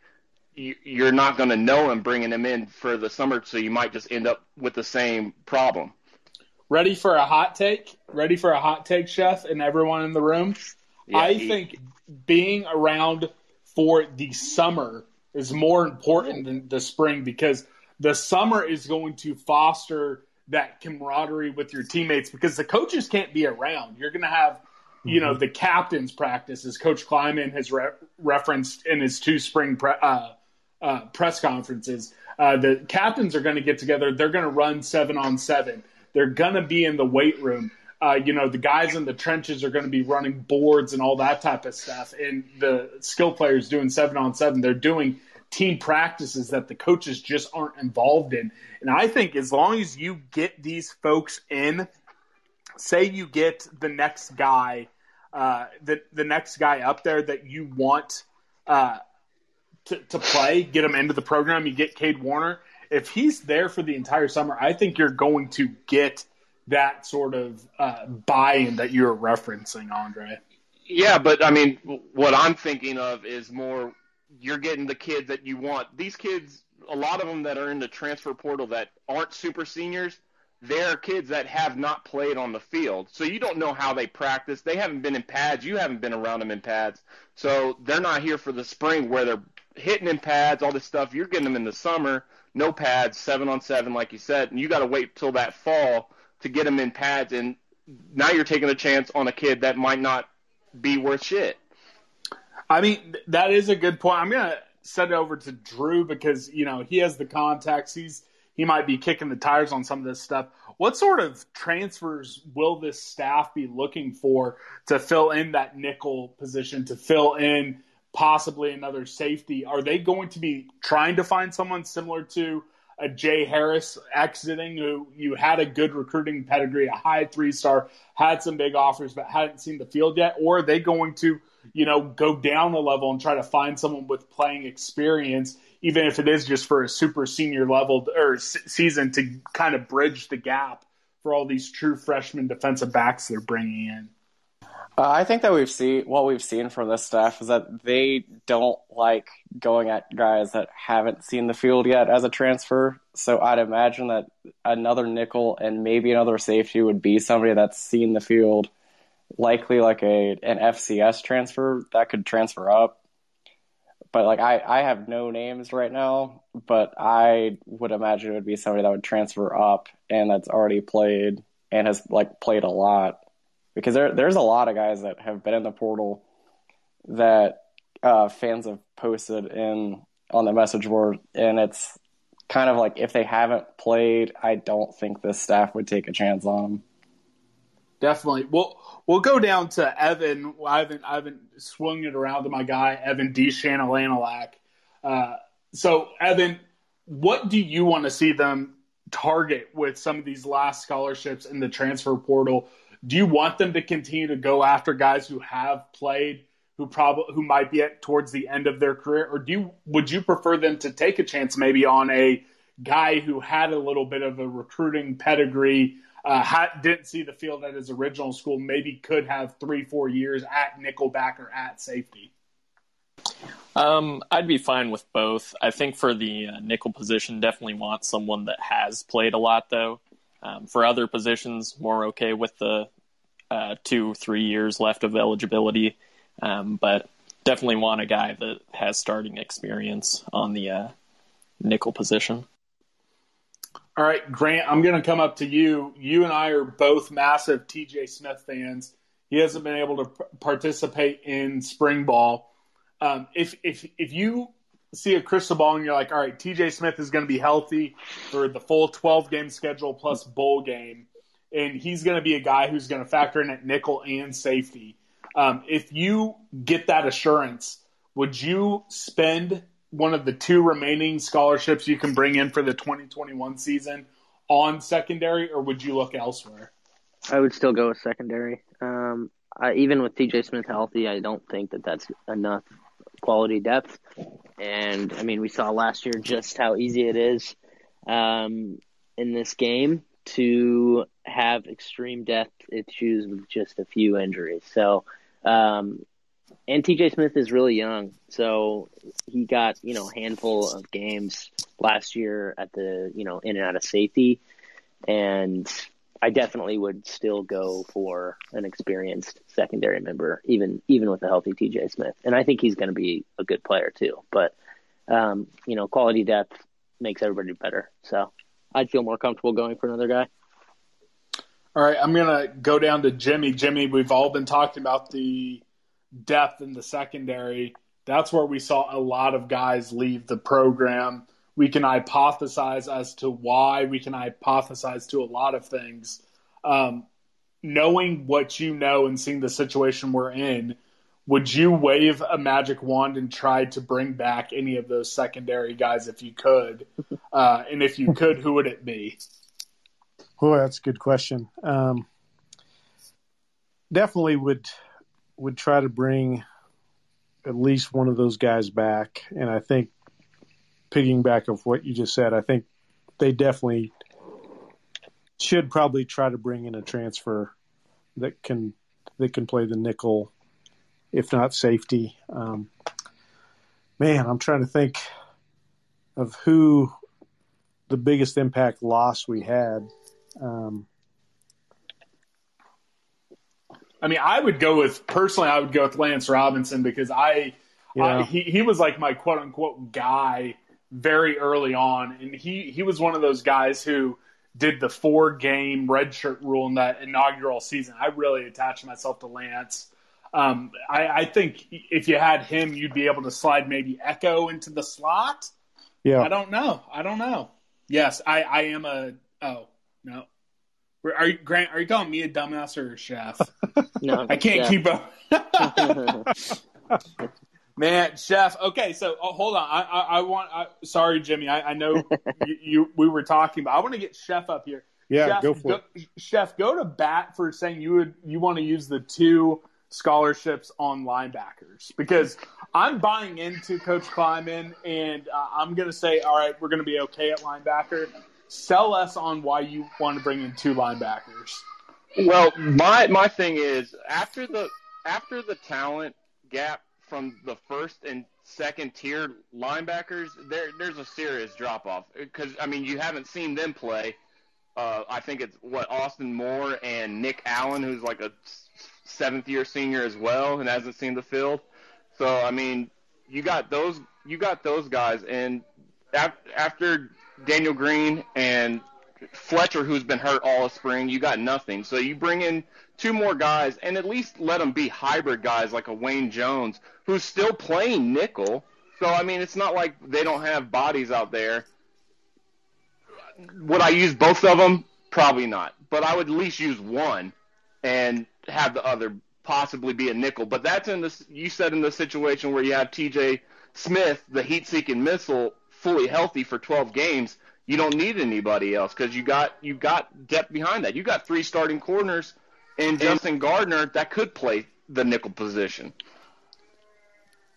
you, you're not going to know him bringing him in for the summer, so you might just end up with the same problem. Ready for a hot take? Ready for a hot take, Chef, and everyone in the room? Yeah, I he- think being around for the summer is more important than the spring because the summer is going to foster that camaraderie with your teammates because the coaches can't be around. You're going to have, you know, the captains practice, as Coach Klieman has re- referenced in his two spring pre- uh, uh, press conferences. Uh, the captains are going to get together. They're going to run seven on seven. They're going to be in the weight room. Uh, you know, the guys in the trenches are going to be running boards and all that type of stuff. And the skill players doing seven on seven, they're doing team practices that the coaches just aren't involved in. And I think as long as you get these folks in, say you get the next guy, uh, the the next guy up there that you want uh, to, to play, get him into the program. You get Kade Warner. If he's there for the entire summer, I think you're going to get that sort of uh, buy-in that you're referencing, Andre. Yeah, but I mean, what I'm thinking of is more you're getting the kids that you want. These kids, a lot of them that are in the transfer portal that aren't super seniors, they're kids that have not played on the field. So you don't know how they practice. They haven't been in pads. You haven't been around them in pads. So they're not here for the spring where they're hitting in pads, all this stuff. You're getting them in the summer, no pads, seven on seven, like you said, and you got to wait till that fall to get them in pads. And now you're taking a chance on a kid that might not be worth shit. I mean, that is a good point. I'm gonna send it over to Drew because you know he has the contacts. He's he might be kicking the tires on some of this stuff. What sort of transfers will this staff be looking for to fill in that nickel position, to fill in possibly another safety. Are they going to be trying to find someone similar to a Jay Harris exiting, who you had a good recruiting pedigree, a high three star, had some big offers, but hadn't seen the field yet? Or are they going to, you know, go down a level and try to find someone with playing experience, even if it is just for a super senior level or season to kind of bridge the gap for all these true freshman defensive backs they're bringing in? Uh, I think that we've seen what we've seen from this staff is that they don't like going at guys that haven't seen the field yet as a transfer. So I'd imagine that another nickel and maybe another safety would be somebody that's seen the field, likely like a an FCS transfer that could transfer up. But like I, I have no names right now, but I would imagine it would be somebody that would transfer up and that's already played and has like played a lot because there there's a lot of guys that have been in the portal that uh, fans have posted in on the message board, and it's kind of like if they haven't played, I don't think this staff would take a chance on them. Definitely. We'll we'll go down to Evan. I haven't I haven't swung it around to my guy Evan D. Uh, so Evan, what do you want to see them target with some of these last scholarships in the transfer portal? Do you want them to continue to go after guys who have played, who probably who might be at towards the end of their career, or do you would you prefer them to take a chance maybe on a guy who had a little bit of a recruiting pedigree, uh, didn't see the field at his original school, maybe could have three four years at nickelback or at safety? Um, I'd be fine with both. I think for the uh, nickel position, definitely want someone that has played a lot, though. Um, for other positions, more okay with the uh, two, three years left of eligibility, um, but definitely want a guy that has starting experience on the uh, nickel position. All right, Grant, I'm going to come up to you. You and I are both massive TJ Smith fans. He hasn't been able to participate in spring ball. Um, if if if you see a crystal ball and you're like, all right, TJ Smith is going to be healthy for the full 12 game schedule plus bowl game, and he's going to be a guy who's going to factor in at nickel and safety. Um, if you get that assurance, would you spend one of the two remaining scholarships you can bring in for the 2021 season on secondary, or would you look elsewhere? I would still go with secondary. Um, I, even with TJ Smith healthy, I don't think that that's enough quality depth. And I mean, we saw last year just how easy it is um, in this game to have extreme depth issues with just a few injuries. So, um, and TJ Smith is really young, so he got you know a handful of games last year at the you know in and out of safety, and I definitely would still go for an experienced secondary member, even even with a healthy TJ Smith, and I think he's going to be a good player too. But um, you know, quality depth makes everybody better. So I'd feel more comfortable going for another guy. All right, I'm gonna go down to Jimmy. Jimmy, we've all been talking about the depth in the secondary. That's where we saw a lot of guys leave the program we can hypothesize as to why. We can hypothesize to a lot of things. Um, knowing what you know and seeing the situation we're in, would you wave a magic wand and try to bring back any of those secondary guys if you could? Uh, and if you could, who would it be? Oh, that's a good question. Um, definitely would would try to bring at least one of those guys back, and I think back of what you just said, I think they definitely should probably try to bring in a transfer that can that can play the nickel, if not safety. Um, man, I'm trying to think of who the biggest impact loss we had. Um, I mean, I would go with personally. I would go with Lance Robinson because I, yeah. I he he was like my quote unquote guy very early on, and he he was one of those guys who did the four game redshirt rule in that inaugural season. I really attached myself to Lance. Um, I, I, think if you had him, you'd be able to slide maybe Ekow into the slot. Yeah, I don't know. I don't know. Yes, I, I am a. Oh no, are you Grant? Are you calling me a dumbass or a chef? no, I can't yeah. keep up. Man, chef. Okay, so oh, hold on. I, I, I want. I, sorry, Jimmy. I, I know you, you. We were talking, but I want to get chef up here. Yeah, chef, go for it. Chef, go to bat for saying you would you want to use the two scholarships on linebackers because I'm buying into Coach Klieman, and uh, I'm going to say, all right, we're going to be okay at linebacker. Sell us on why you want to bring in two linebackers. Well, my my thing is after the after the talent gap from the first and second tier linebackers, there there's a serious drop off because I mean you haven't seen them play. Uh, I think it's what Austin Moore and Nick Allen, who's like a seventh year senior as well and hasn't seen the field. So I mean, you got those you got those guys, and after Daniel Green and Fletcher, who's been hurt all spring, you got nothing. So you bring in two more guys and at least let them be hybrid guys like a Wayne Jones, who's still playing nickel. So, I mean, it's not like they don't have bodies out there. Would I use both of them? Probably not. But I would at least use one and have the other possibly be a nickel. But that's in this, you said in the situation where you have TJ Smith, the heat seeking missile, fully healthy for 12 games you don't need anybody else because you got you got depth behind that. You got three starting corners and Justin Gardner that could play the nickel position.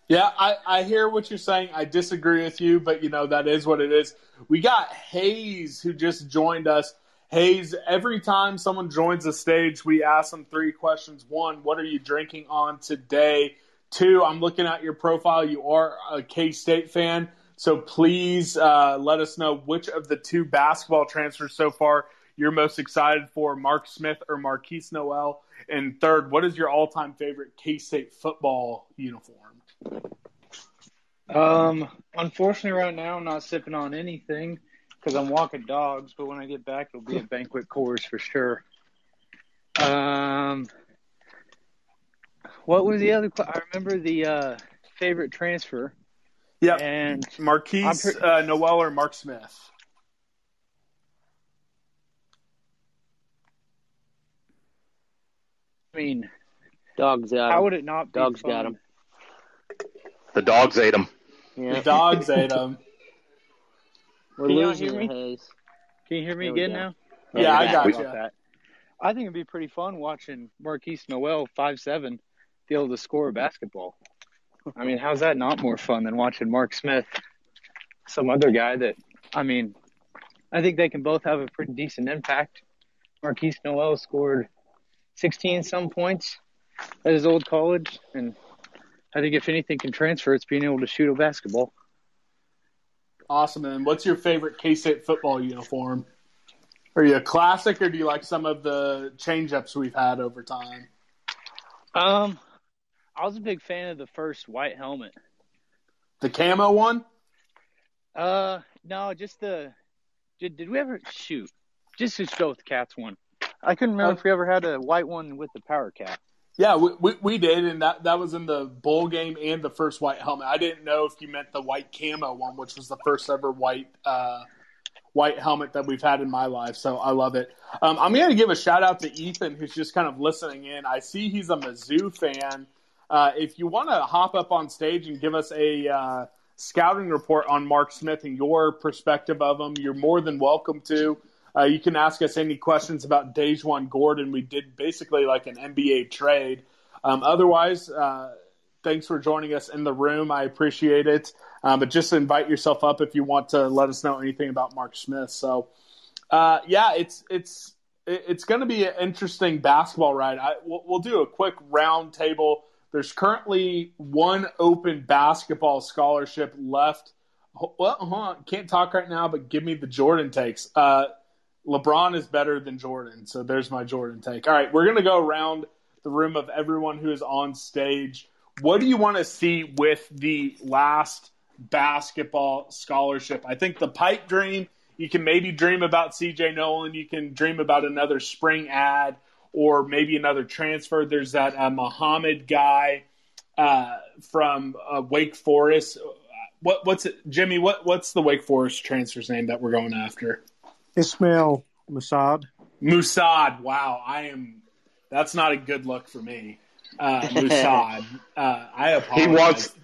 Yeah, I, I hear what you're saying. I disagree with you, but you know that is what it is. We got Hayes who just joined us. Hayes, every time someone joins the stage, we ask them three questions. One, what are you drinking on today? Two, I'm looking at your profile. You are a K State fan. So please uh, let us know which of the two basketball transfers so far you're most excited for, Mark Smith or Markquis Nowell? And third, what is your all-time favorite K-State football uniform? Um, unfortunately, right now I'm not sipping on anything because I'm walking dogs. But when I get back, it'll be a Banquet Coors for sure. Um, what was the other? I remember the uh, favorite transfer. Yeah, and Markquis pre- uh, Nowell or Mark Smith. I mean, dogs got How would it not? Be dogs fun? got him. The dogs ate him. Yeah. The dogs ate him. We're Can you losing hear me? Hayes. Can you hear me again go. now? Yeah, I got about you. that. I think it'd be pretty fun watching Markquis Nowell, five seven, be able to score a basketball. I mean, how's that not more fun than watching Mark Smith, some other guy that, I mean, I think they can both have a pretty decent impact. Markquis Nowell scored 16 some points at his old college, and I think if anything can transfer, it's being able to shoot a basketball. Awesome. And what's your favorite K-State football uniform? Are you a classic, or do you like some of the change-ups we've had over time? Um, I was a big fan of the first white helmet. The camo one? Uh, no, just the. Did, did we ever shoot? Just to go with the cats one. I couldn't remember if we ever had a white one with the Powercat. Yeah, we, we, we did, and that, that was in the bowl game and the first white helmet. I didn't know if you meant the white camo one, which was the first ever white uh, white helmet that we've had in my life. So I love it. Um, I'm going to give a shout out to Ethan, who's just kind of listening in. I see he's a Mizzou fan. Uh, if you want to hop up on stage and give us a uh, scouting report on Mark Smith and your perspective of him, you're more than welcome to. Uh, you can ask us any questions about DaJuan Gordon. We did basically like an NBA trade. Um, otherwise, uh, thanks for joining us in the room. I appreciate it. Um, but just invite yourself up if you want to let us know anything about Mark Smith. So, uh, yeah, it's it's it's going to be an interesting basketball ride. I, we'll, we'll do a quick round table. There's currently one open basketball scholarship left. Well, can't talk right now, but give me the Jordan takes. Uh, LeBron is better than Jordan, so there's my Jordan take. All right, we're going to go around the room of everyone who is on stage. What do you want to see with the last basketball scholarship? I think the pipe dream, you can maybe dream about CJ Nolan, you can dream about another spring ad or maybe another transfer. There's that uh, Muhammad guy uh, from uh, Wake Forest. What, what's it, Jimmy? What, what's the Wake Forest transfer's name that we're going after? Ismael Massoud. Massoud. Wow, I am. That's not a good look for me. Uh, Massoud. uh, I apologize. He wants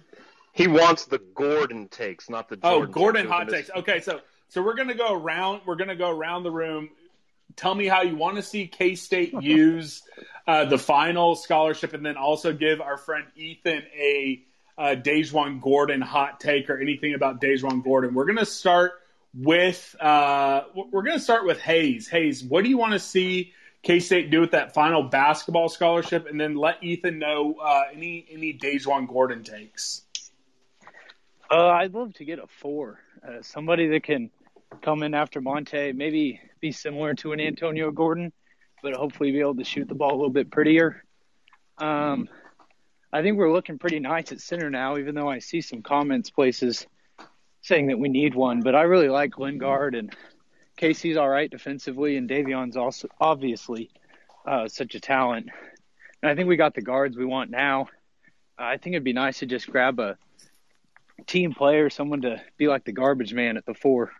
He wants the Gordon takes, not the Oh, Gordon takes. hot It was takes. Okay, so so we're gonna go around. We're gonna go around the room. Tell me how you want to see K State use uh, the final scholarship, and then also give our friend Ethan a uh, DaJuan Gordon hot take or anything about DaJuan Gordon. We're gonna start with uh, we're gonna start with Hayes. Hayes, what do you want to see K State do with that final basketball scholarship, and then let Ethan know uh, any any DaJuan Gordon takes. Uh, I'd love to get a four. Uh, somebody that can come in after Monte, maybe be similar to an Antonio Gordon, but hopefully be able to shoot the ball a little bit prettier. Um, I think we're looking pretty nice at center now, even though I see some comments places saying that we need one. But I really like Lingard and Casey's all right defensively, and Davion's also obviously uh, such a talent. And I think we got the guards we want now. I think it'd be nice to just grab a team player, someone to be like the garbage man at the four.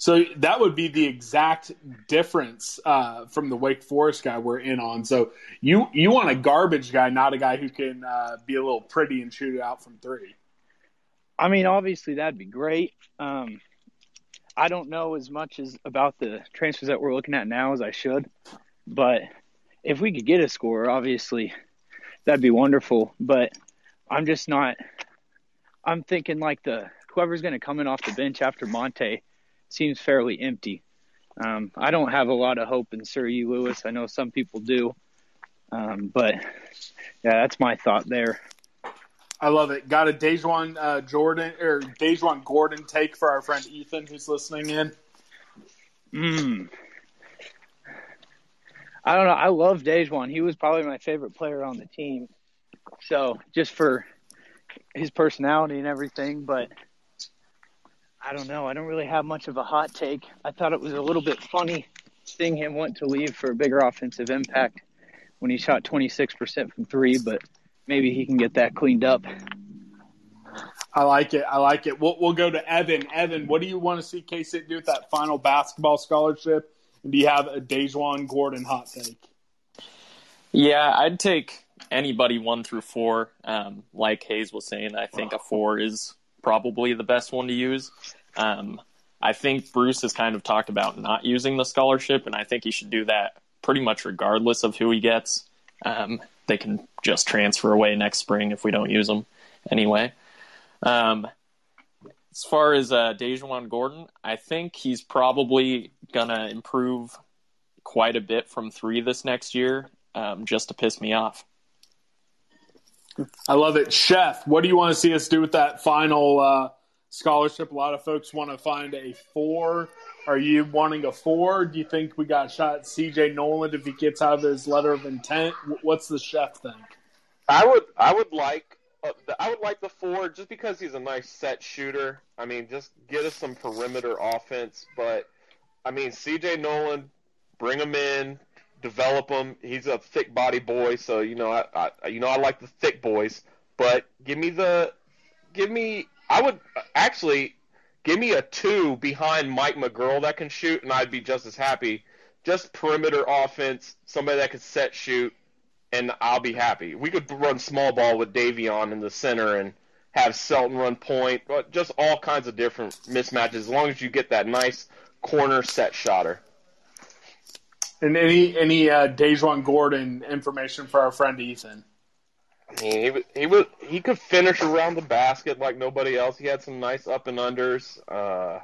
So that would be the exact difference uh, from the Wake Forest guy we're in on. So you you want a garbage guy, not a guy who can uh, be a little pretty and shoot it out from three. I mean, obviously that'd be great. Um, I don't know as much as about the transfers that we're looking at now as I should, but if we could get a scorer, obviously that'd be wonderful. But I'm just not. I'm thinking like the whoever's going to come in off the bench after Monte seems fairly empty. Um, I don't have a lot of hope in Sir E. Lewis. I know some people do, um, but yeah, that's my thought there. I love it. Got a DaJuan uh, Jordan or DaJuan Gordon take for our friend Ethan who's listening in. Mm. I don't know. I love DaJuan. He was probably my favorite player on the team. So just for his personality and everything, but I don't know. I don't really have much of a hot take. I thought it was a little bit funny seeing him want to leave for a bigger offensive impact when he shot 26% from three, but maybe he can get that cleaned up. I like it. I like it. We'll, we'll go to Evan. Evan, what do you want to see K State do with that final basketball scholarship? And do you have a DaJuan Gordon hot take? Yeah, I'd take anybody one through four. Um, like Hayes was saying, I think a four is probably the best one to use. Um, I think Bruce has kind of talked about not using the scholarship, and I think he should do that pretty much regardless of who he gets. Um, they can just transfer away next spring if we don't use them anyway. Um, as far as uh, DaJuan Gordon, I think he's probably to improve quite a bit from three this next year um, just to piss me off. I love it. Chef, what do you want to see us do with that final uh, scholarship? A lot of folks want to find a four. Are you wanting a four? Do you think we got shot CJ Nolan if he gets out of his letter of intent? What's the chef think? I would I would like uh, I would like the four just because he's a nice set shooter. I mean, just get us some perimeter offense. But I mean, C.J. Nolan, bring him in, develop him. He's a thick body boy, so you know I, I you know I like the thick boys. But give me the give me I would actually give me a two behind Mike McGuirl that can shoot, and I'd be just as happy. Just perimeter offense, somebody that can set shoot, and I'll be happy. We could run small ball with Davion in the center and have Selton run point, but just all kinds of different mismatches as long as you get that nice corner set shotter. And any any uh, DaJuan Gordon information for our friend Ethan? I mean, he, he was he could finish around the basket like nobody else. He had some nice up and unders, uh,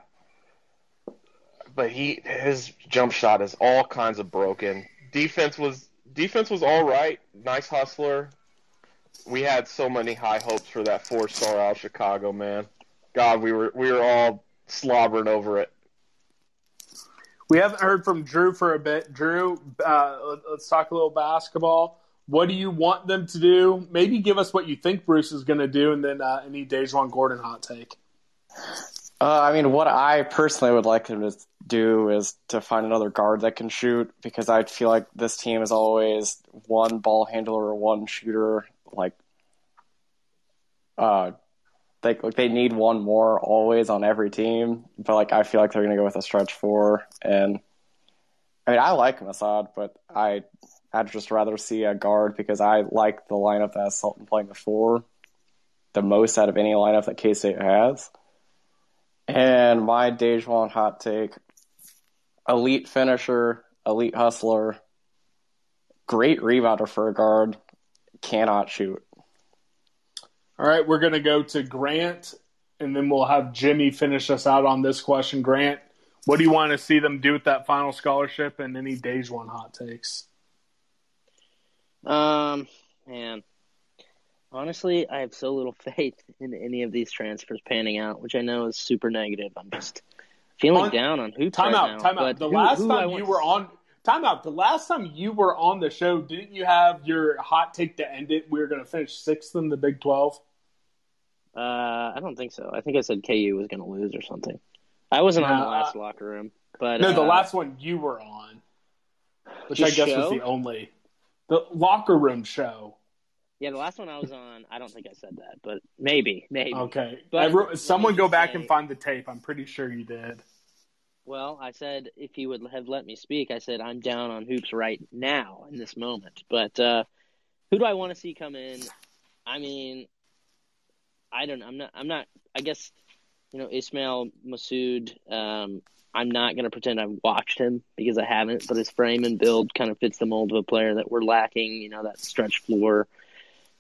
but he his jump shot is all kinds of broken. Defense was defense was all right. Nice hustler. We had so many high hopes for that four star out of Chicago, man. God, we were we were all slobbering over it. We haven't heard from Drew for a bit. Drew, uh, let's talk a little basketball. What do you want them to do? Maybe give us what you think Bruce is going to do, and then uh, any DaJuan Gordon hot take. Uh, I mean, what I personally would like him to do is to find another guard that can shoot because I feel like this team is always one ball handler or one shooter. Like, uh, they like they need one more always on every team. But like, I feel like they're gonna go with a stretch four. And I mean, I like Massoud, but I I'd just rather see a guard because I like the lineup that has Selton playing the four. the most out of any lineup that K State has. And my DaJuan hot take elite finisher, elite hustler, great rebounder for a guard, cannot shoot. All right, we're going to go to Grant, and then we'll have Jimmy finish us out on this question. Grant, what do you want to see them do with that final scholarship and any DaJuan hot takes? Um, man, honestly, I have so little faith in any of these transfers panning out, which I know is super negative. I'm just feeling On- down on hoops Time right out, now. time out. The who- last who time you were on, time out. The last time you were on the show, didn't you have your hot take to end it? We were going to finish sixth in the Big Twelve. Uh, I don't think so. I think I said KU was going to lose or something. I wasn't on the last locker room, but no, the uh, last one you were on, which I guess was the only the locker room show. yeah, the last one I was on. I don't think I said that, but maybe, maybe. Okay, But let someone go back say- and find the tape. I'm pretty sure you did. Well, I said if you would have let me speak, I said I'm down on hoops right now in this moment. But uh, who do I want to see come in? I mean, I don't. I'm not. I'm not. I guess you know Ismael Massoud. Um, I'm not going to pretend I've watched him because I haven't. But his frame and build kind of fits the mold of a player that we're lacking. You know that stretch floor.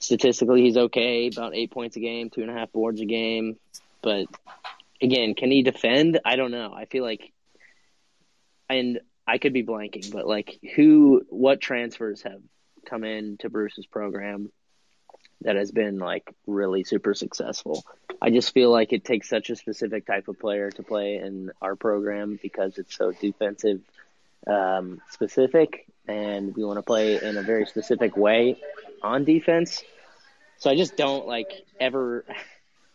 Statistically, he's okay, about eight points a game, two and a half boards a game. But again, can he defend? I don't know. I feel like, and I could be blanking, but like, who, what transfers have come in to Bruce's program that has been like really super successful? I just feel like it takes such a specific type of player to play in our program because it's so defensive um, specific, and we want to play in a very specific way on defense. So I just don't like ever.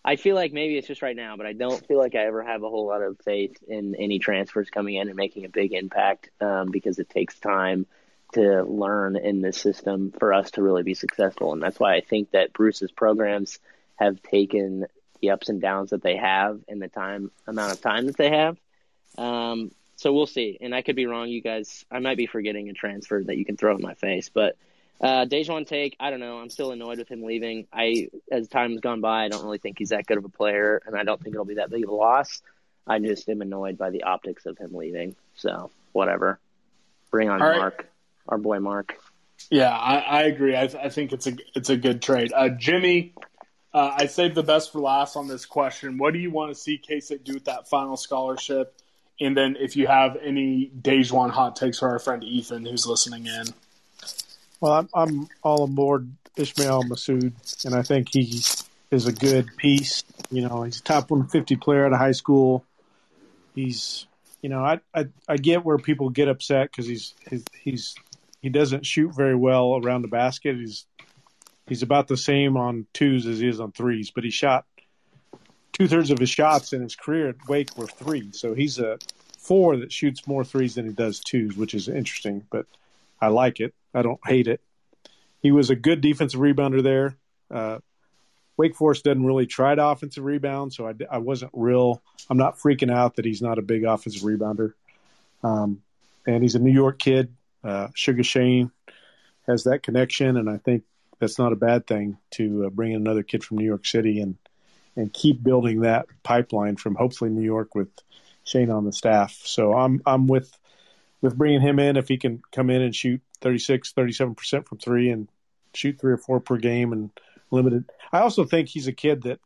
I feel like maybe it's just right now, but I don't feel like I ever have a whole lot of faith in any transfers coming in and making a big impact um, because it takes time to learn in this system for us to really be successful. And that's why I think that Bruce's programs have taken the ups and downs that they have in the time amount of time that they have. Um, so we'll see. And I could be wrong, you guys. I might be forgetting a transfer that you can throw in my face, but uh, DaJuan Take, I don't know. I'm still annoyed with him leaving. I, as time has gone by, I don't really think he's that good of a player, and I don't think it'll be that big of a loss. I just am annoyed by the optics of him leaving. So whatever. Bring on right. Mark, our boy Mark. Yeah, I, I agree. I, I think it's a it's a good trade. Uh, Jimmy, uh, I saved the best for last on this question. What do you want to see K State do with that final scholarship? And then if you have any DaJuan hot takes for our friend Ethan who's listening in. Well, I'm, I'm all aboard Ishmael Massoud, and I think he is a good piece. You know, he's a top 150 player out of high school. He's, you know, I I, I get where people get upset because he's he's he's he doesn't shoot very well around the basket. He's he's about the same on twos as he is on threes, but he shot two thirds of his shots in his career at Wake were threes. So he's a four that shoots more threes than he does twos, which is interesting. But I like it. I don't hate it. He was a good defensive rebounder there. Uh, Wake Forest doesn't really try to offensive rebound, so I, I wasn't real. I'm not freaking out that he's not a big offensive rebounder. Um, and he's a New York kid. Uh, Sugar Shane has that connection, and I think that's not a bad thing to uh, bring in another kid from New York City and and keep building that pipeline from hopefully New York with Shane on the staff. So I'm I'm with with bringing him in if he can come in and shoot 36, 37 percent from three and shoot three or four per game and limited. I also think he's a kid that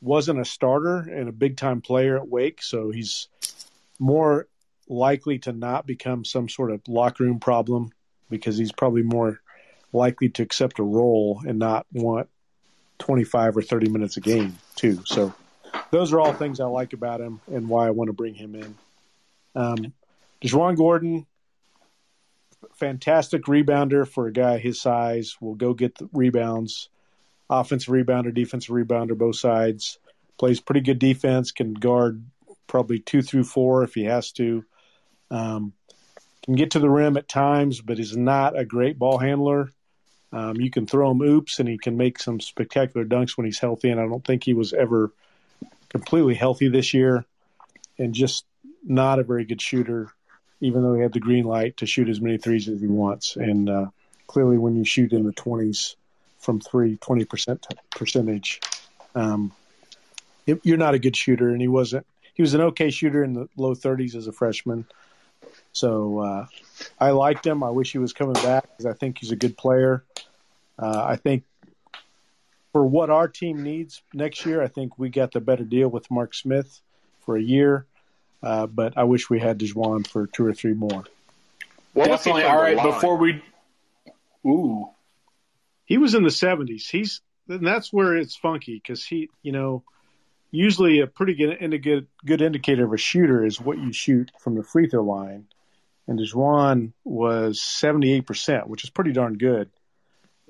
wasn't a starter and a big time player at Wake, so he's more likely to not become some sort of locker room problem because he's probably more likely to accept a role and not want 25 or 30 minutes a game too. So those are all things I like about him and why I want to bring him in. Um, DaJuan Gordon, fantastic rebounder for a guy his size. Will go get the rebounds, offensive rebounder, defensive rebounder, both sides. Plays pretty good defense. Can guard probably two through four if he has to. Um, can get to the rim at times, but is not a great ball handler. Um, you can throw him oops, and he can make some spectacular dunks when he's healthy. And I don't think he was ever completely healthy this year, and just not a very good shooter, even though he had the green light to shoot as many threes as he wants. And uh, clearly, when you shoot in the 20s from three, 20% percentage, Um, you're not a good shooter, and he wasn't. He was an okay shooter in the low 30s as a freshman. So uh, I liked him. I wish he was coming back because I think he's a good player. Uh, I think for what our team needs next year, I think we got the better deal with Mark Smith for a year. Uh, but I wish we had DaJuan for two or three more. What Definitely. from All line? before we. Ooh. He was in the 70s. He's and that's where it's funky because he, you know, usually a pretty good, good good indicator of a shooter is what you shoot from the free throw line, and DaJuan was 78 percent, which is pretty darn good.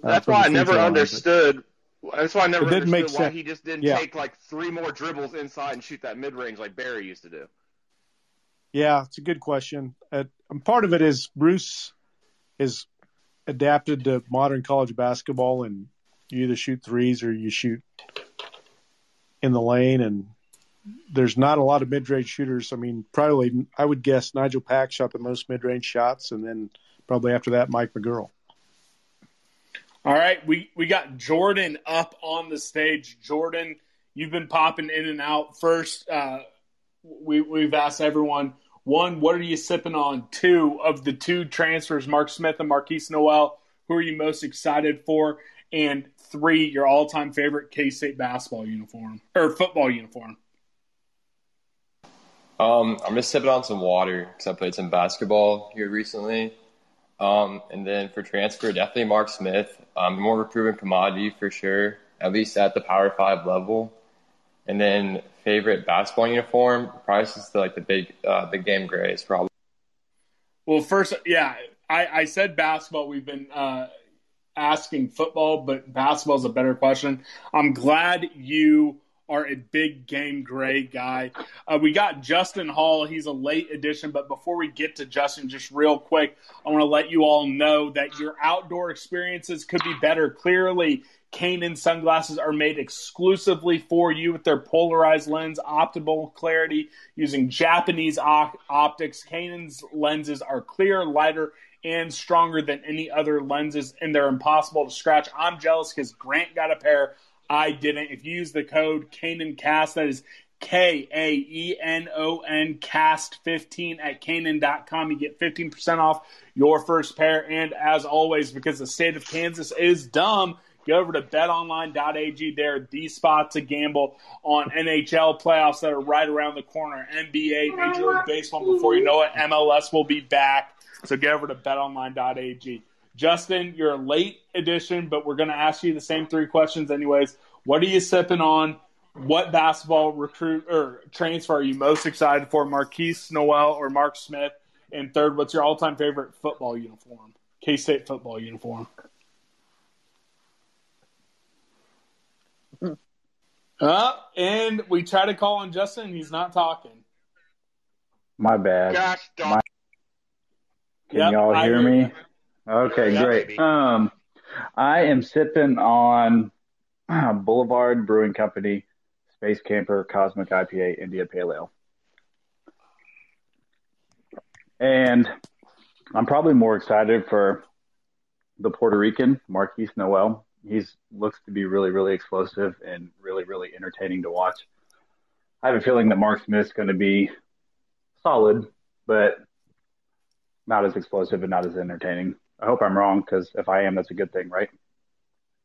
uh, That's why I never throw line, but- understood. That's why I never understood why sense. he just didn't Yeah. take like three more dribbles inside and shoot that mid range like Barry used to do. Yeah, it's a good question. Uh, and part of it is Bruce is adapted to modern college basketball, and you either shoot threes or you shoot in the lane. And there's not a lot of mid-range shooters. I mean, probably I would guess Nigel Pack shot the most mid-range shots, and then probably after that, Mike McGuirl. All right, we, we got Jordan up on the stage. Jordan, you've been popping in and out. First, uh, we, we've asked everyone one, what are you sipping on? Two, of the two transfers, Mark Smith and Markquis Nowell, who are you most excited for? And three, your all time favorite K State basketball uniform or football uniform. Um, I'm just sipping on some water because I played some basketball here recently. Um, and then for transfer, definitely Mark Smith. Um, more of a proven commodity for sure, at least at the Power Five level. And then favorite basketball uniform, probably just the, like the big, uh, big game grays, probably. Well, first, yeah, I, I said basketball. We've been uh, asking football, but basketball is a better question. I'm glad you are a big game gray guy. Uh, we got Justin Hall. He's a late addition, but before we get to Justin, just real quick, I want to let you all know that your outdoor experiences could be better. Clearly, Kaenon sunglasses are made exclusively for you with their polarized lens, optimal clarity using Japanese op- optics. Kaenon's lenses are clear, lighter, and stronger than any other lenses, and they're impossible to scratch. I'm jealous because Grant got a pair. I didn't. If you use the code Kaenon Cast, that is K A E N O N Cast 15 at Kaenon.com, you get 15% off your first pair. And as always, because the state of Kansas is dumb, go over to betonline.ag. They're the spot to gamble on NHL playoffs that are right around the corner. NBA, Major League Baseball, before you know it, MLS will be back. So get over to betonline.ag. Justin, you're a late addition, but we're going to ask you the same three questions anyways. What are you sipping on? What basketball recruit or transfer are you most excited for? Markquis Nowell or Mark Smith? And third, what's your all-time favorite football uniform? K State football uniform. Uh, and we try to call on Justin. He's not talking. My bad. Gosh darn. My, can Yep, y'all hear hear me? you. Okay, Yep. great. Um, I am sipping on Boulevard Brewing Company Space Camper Cosmic IPA India Pale Ale. And I'm probably more excited for the Puerto Rican, Markquis Nowell. He's looks to be really, really explosive and really, really entertaining to watch. I have a feeling that Mark Smith's going to be solid, but not as explosive and not as entertaining. I hope I'm wrong because if I am, that's a good thing, right?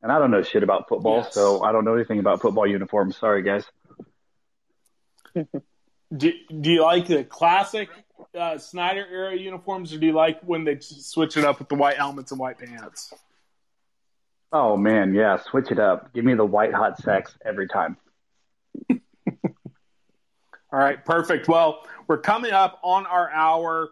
And I don't know shit about football, Yes. so I don't know anything about football uniforms. Sorry, guys. Do, do you like the classic uh, Snyder era uniforms, or do you like when they switch it up with the white helmets and white pants? Oh man, yeah, switch it up. Give me the white hot sex every time. All right, perfect. Well, we're coming up on our hour.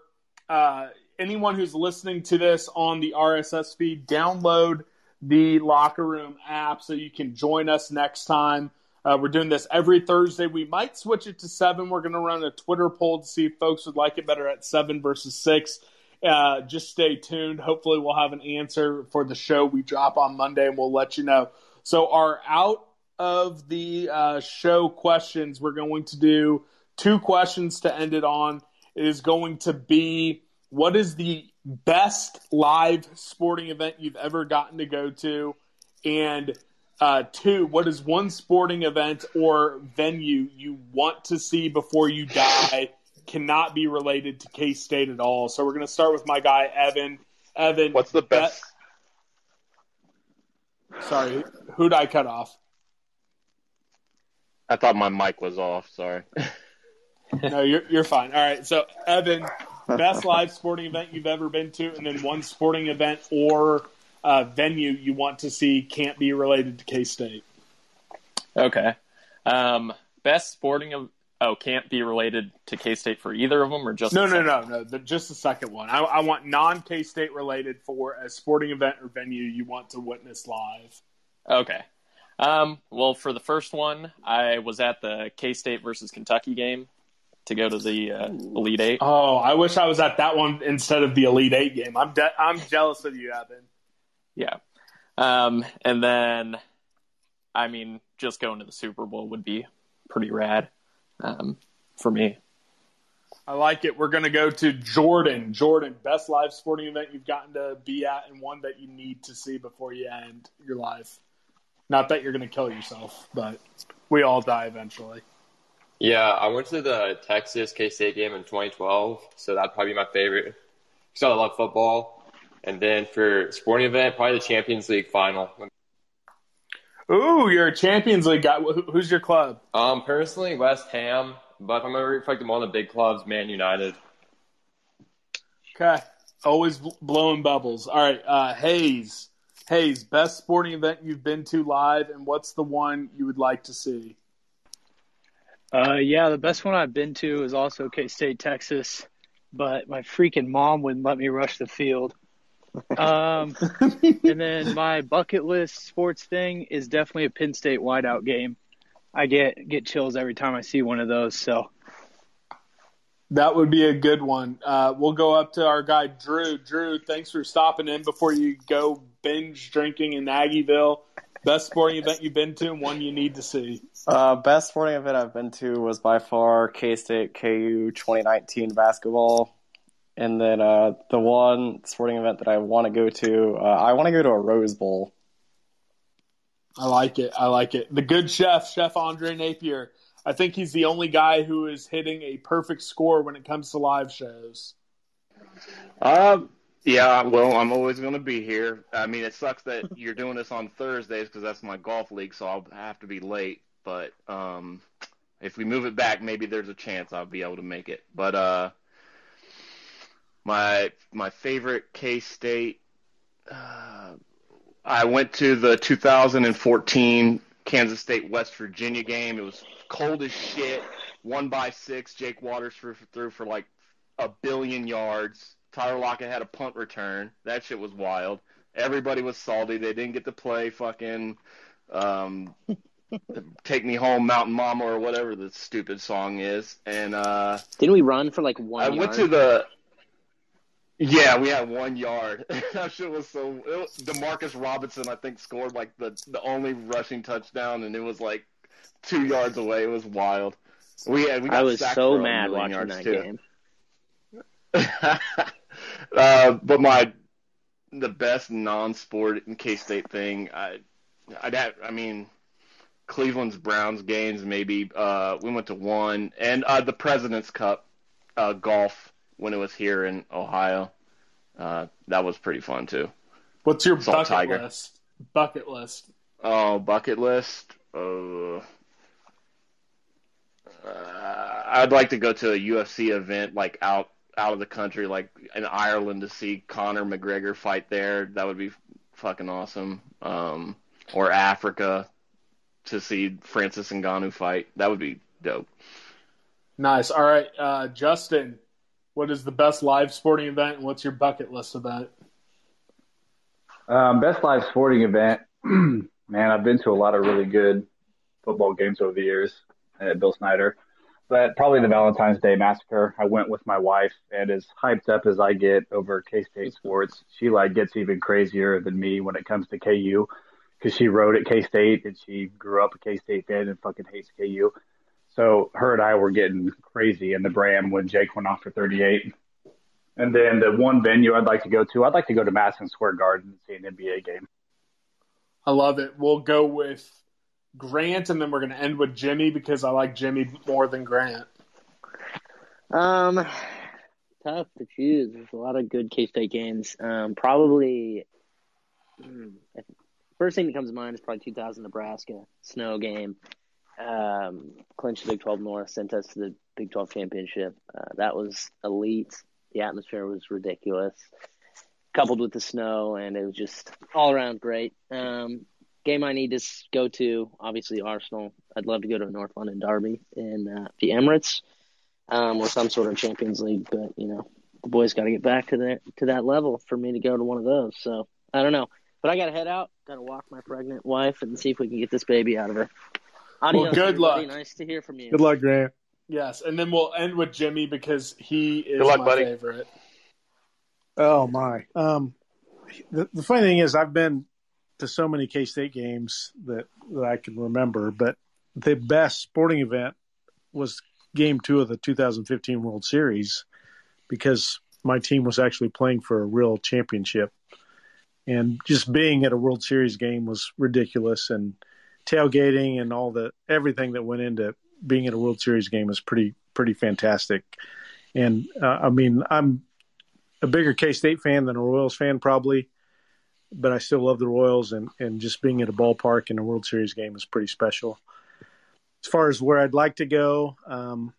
Uh, anyone who's listening to this on the RSS feed, download the Locker Room app so you can join us next time. Uh, we're doing this every Thursday. We might switch it to seven. We're going to run a Twitter poll to see if folks would like it better at seven versus six. Uh, just stay tuned. Hopefully, we'll have an answer for the show we drop on Monday, and we'll let you know. So, our out of the uh, show questions, we're going to do two questions to end it on. It is going to be what is the best live sporting event you've ever gotten to go to? And Uh, two, what is one sporting event or venue you want to see before you die? Cannot be related to K State at all. So we're going to start with my guy Evan. Evan, what's the best? Sorry, who'd I cut off? I thought my mic was off. Sorry. no, you're you're fine. All right. So Evan, best live sporting event you've ever been to, and then one sporting event or uh, venue you want to see can't be related to K State. Okay. Um, best sporting of oh can't be related to K State for either of them or just no no no no the, just the second one. I, I want non K State related for a sporting event or venue you want to witness live. Okay. Um, well, for the first one, I was at the K State versus Kentucky game to go to the uh, Elite Eight. Oh, I wish I was at that one instead of the Elite Eight game. I'm de- I'm jealous of you, Evan. Yeah. Um, and then, I mean, just going to the Super Bowl would be pretty rad um, for me. I like it. We're going to go to Jordan. Jordan, best live sporting event you've gotten to be at and one that you need to see before you end your life. Not that you're going to kill yourself, but we all die eventually. Yeah, I went to the Texas K State game in 2012, so that'd probably be my favorite. Because I love football. And then for sporting event, probably the Champions League final. Ooh, you're a Champions League guy. Who's your club? Um, personally, West Ham. But if I'm to reflect one of the big clubs, Man United. Okay. Always blowing bubbles. All right. Uh, Hayes. Hayes, best sporting event you've been to live, and what's the one you would like to see? Uh, yeah, the best one I've been to is also K State, Texas, but my freaking mom wouldn't let me rush the field. Um, and then my bucket list sports thing is definitely a Penn State whiteout game. I get get chills every time I see one of those. So that would be a good one. Uh, we'll go up to our guy Drew. Drew, thanks for stopping in before you go binge drinking in Aggieville. Best sporting event you've been to and one you need to see. Uh, best sporting event I've been to was by far K State KU 2019 basketball. And then uh, the one sporting event that I want to go to, uh, I want to go to a Rose Bowl. I like it. I like it. The good chef, Chef Andre Napier. I think he's the only guy who is hitting a perfect score when it comes to live shows. Uh, yeah, well, I'm always going to be here. I mean, it sucks that you're doing this on Thursdays because that's my golf league, so I'll have to be late. But um, if we move it back, maybe there's a chance I'll be able to make it. But uh, my my favorite K State. Uh, I went to the 2014 Kansas State West Virginia game. It was cold as shit. One by six. Jake Waters threw, for like a billion yards. Tyler Lockett had a punt return. That shit was wild. Everybody was salty. They didn't get to play fucking um, "Take Me Home, Mountain Mama" or whatever the stupid song is. And uh, didn't we run for like one? I yard? went to the yeah, we had one yard. that shit was so. It was, Demarcus Robinson, I think, scored like the the only rushing touchdown, and it was like two yards away. It was wild. We had. We got I was so mad watching that too. game. uh, but my the best non-sport in K State thing, I I'd have, I mean, Cleveland's Browns games maybe. Uh, we went to one, and uh, the President's Cup uh, golf when it was here in Ohio. Uh, that was pretty fun too. What's your Salt bucket Tiger. list? Bucket list. Oh, bucket list. Uh, uh, I'd like to go to a UFC event like out out of the country, like in Ireland, to see Conor McGregor fight there. That would be fucking awesome. Um, or Africa to see Francis Ngannou fight. That would be dope. Nice. All right, uh, Justin. What is the best live sporting event, and what's your bucket list event? Um, best live sporting event. Man, I've been to a lot of really good football games over the years at Bill Snyder, but probably the Valentine's Day Massacre. I went with my wife, and as hyped up as I get over K State sports, she like gets even crazier than me when it comes to KU because she rode at K State and she grew up a K State fan and fucking hates KU. So her and I were getting crazy in the Bram when Jake went off for 38. And then the one venue I'd like to go to, I'd like to go to Madison Square Garden and see an NBA game. I love it. We'll go with Grant, and then we're going to end with Jimmy because I like Jimmy more than Grant. Um, tough to choose. There's a lot of good K State games. Um, probably hmm, first thing that comes to mind is probably 2000 Nebraska snow game. Um, clinched the Big 12 North, sent us to the Big 12 championship. Uh, that was elite. The atmosphere was ridiculous, coupled with the snow, and it was just all around great. Um, game I need to go to, obviously Arsenal. I'd love to go to a North London derby in uh, the Emirates um, or some sort of Champions League, but you know the boys got to get back to that to that level for me to go to one of those. So I don't know, but I got to head out. Got to walk my pregnant wife and see if we can get this baby out of her. Adios, well, good everybody. luck. Nice to hear from you. Good luck, Grant. Yes, and then we'll end with Jimmy because he is luck, my buddy. favorite. Oh my. Um, the, the funny thing is, I've been to so many K State games that, that I can remember, but the best sporting event was Game Two of the 2015 World Series because my team was actually playing for a real championship, and just being at a World Series game was ridiculous, and tailgating and all the everything that went into being at a World Series game is pretty pretty fantastic. And uh, I mean, I'm a bigger K State fan than a Royals fan, probably, but I still love the Royals, and, and just being at a ballpark in a World Series game is pretty special. As far as where I'd like to go, um,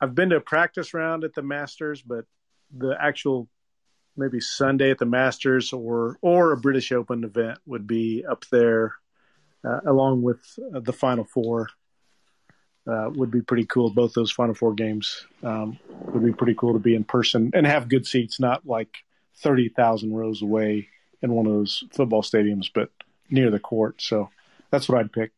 I've been to a practice round at the Masters, but the actual maybe Sunday at the Masters or or a British Open event would be up there, uh, along with uh, the Final Four. Uh, would be pretty cool. Both those Final Four games um, would be pretty cool to be in person and have good seats, not like thirty thousand rows away in one of those football stadiums, but near the court. So that's what I'd pick.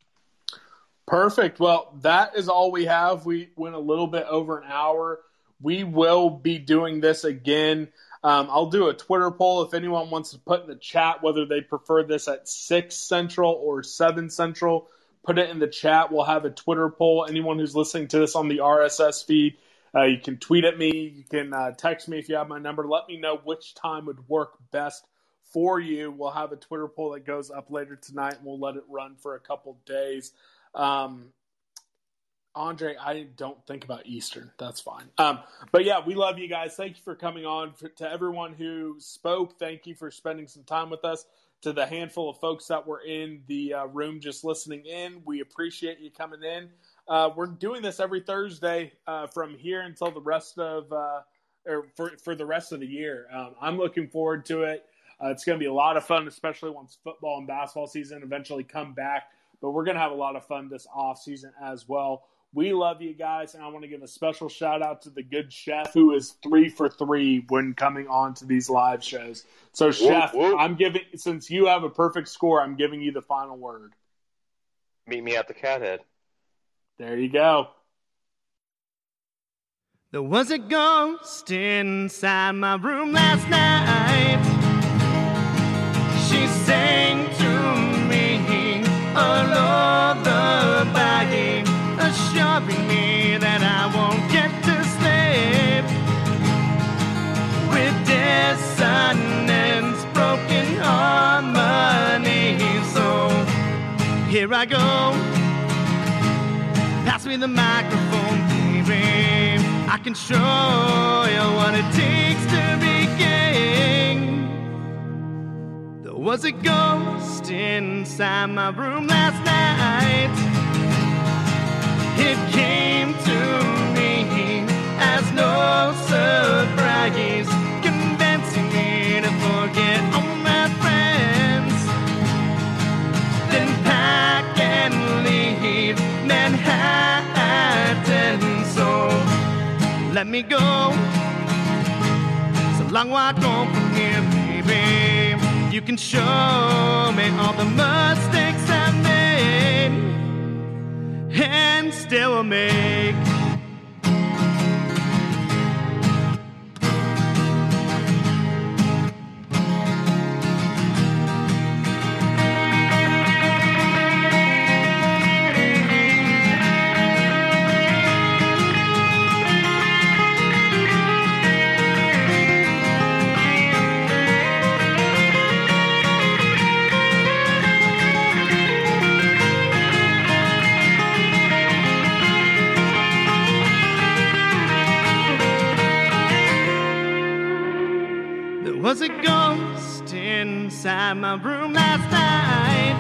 Perfect. Well, that is all we have. We went a little bit over an hour. We will be doing this again. Um, I'll do a Twitter poll if anyone wants to put in the chat whether they prefer this at 6 Central or 7 Central. Put it in the chat. We'll have a Twitter poll. Anyone who's listening to this on the RSS feed, uh, you can tweet at me. You can uh, text me if you have my number. Let me know which time would work best for you. We'll have a Twitter poll that goes up later tonight, and we'll let it run for a couple days. Um, Andre, I don't think about Eastern. That's fine. Um, but yeah, we love you guys. Thank you for coming on. For, to everyone who spoke, thank you for spending some time with us. To the handful of folks that were in the uh, room just listening in, we appreciate you coming in. Uh, we're doing this every Thursday uh, from here until the rest of, uh, or for, for the rest of the year. Um, I'm looking forward to it. Uh, it's going to be a lot of fun, especially once football and basketball season eventually come back. But we're going to have a lot of fun this off season as well. We love you guys, and I want to give a special shout out to the good chef who is three for three when coming on to these live shows. So, chef, whoop. I'm giving since you have a perfect score, I'm giving you the final word. Meet me at the Cathead. There you go. There was a ghost inside my room last night. Here I go. Pass me the microphone, baby. I can show you what it takes to be king. There was a ghost inside my room last night. It came to me as no surprise, let me go. So long walk home from here, baby. You can show me all the mistakes I made and still make. Was a ghost inside my room last night.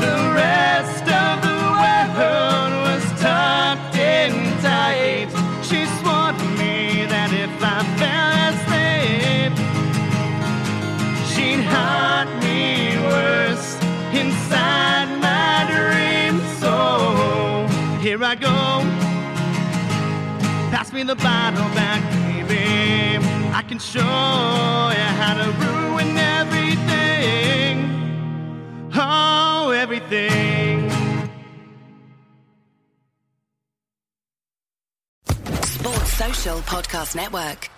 The rest of the world was tucked in tight. She swore to me that if I fell asleep, she'd haunt me worse inside my dreams. So here I go. Pass me the bottle back, baby. Show you how to ruin everything. Oh, everything. Sports Social Podcast Network.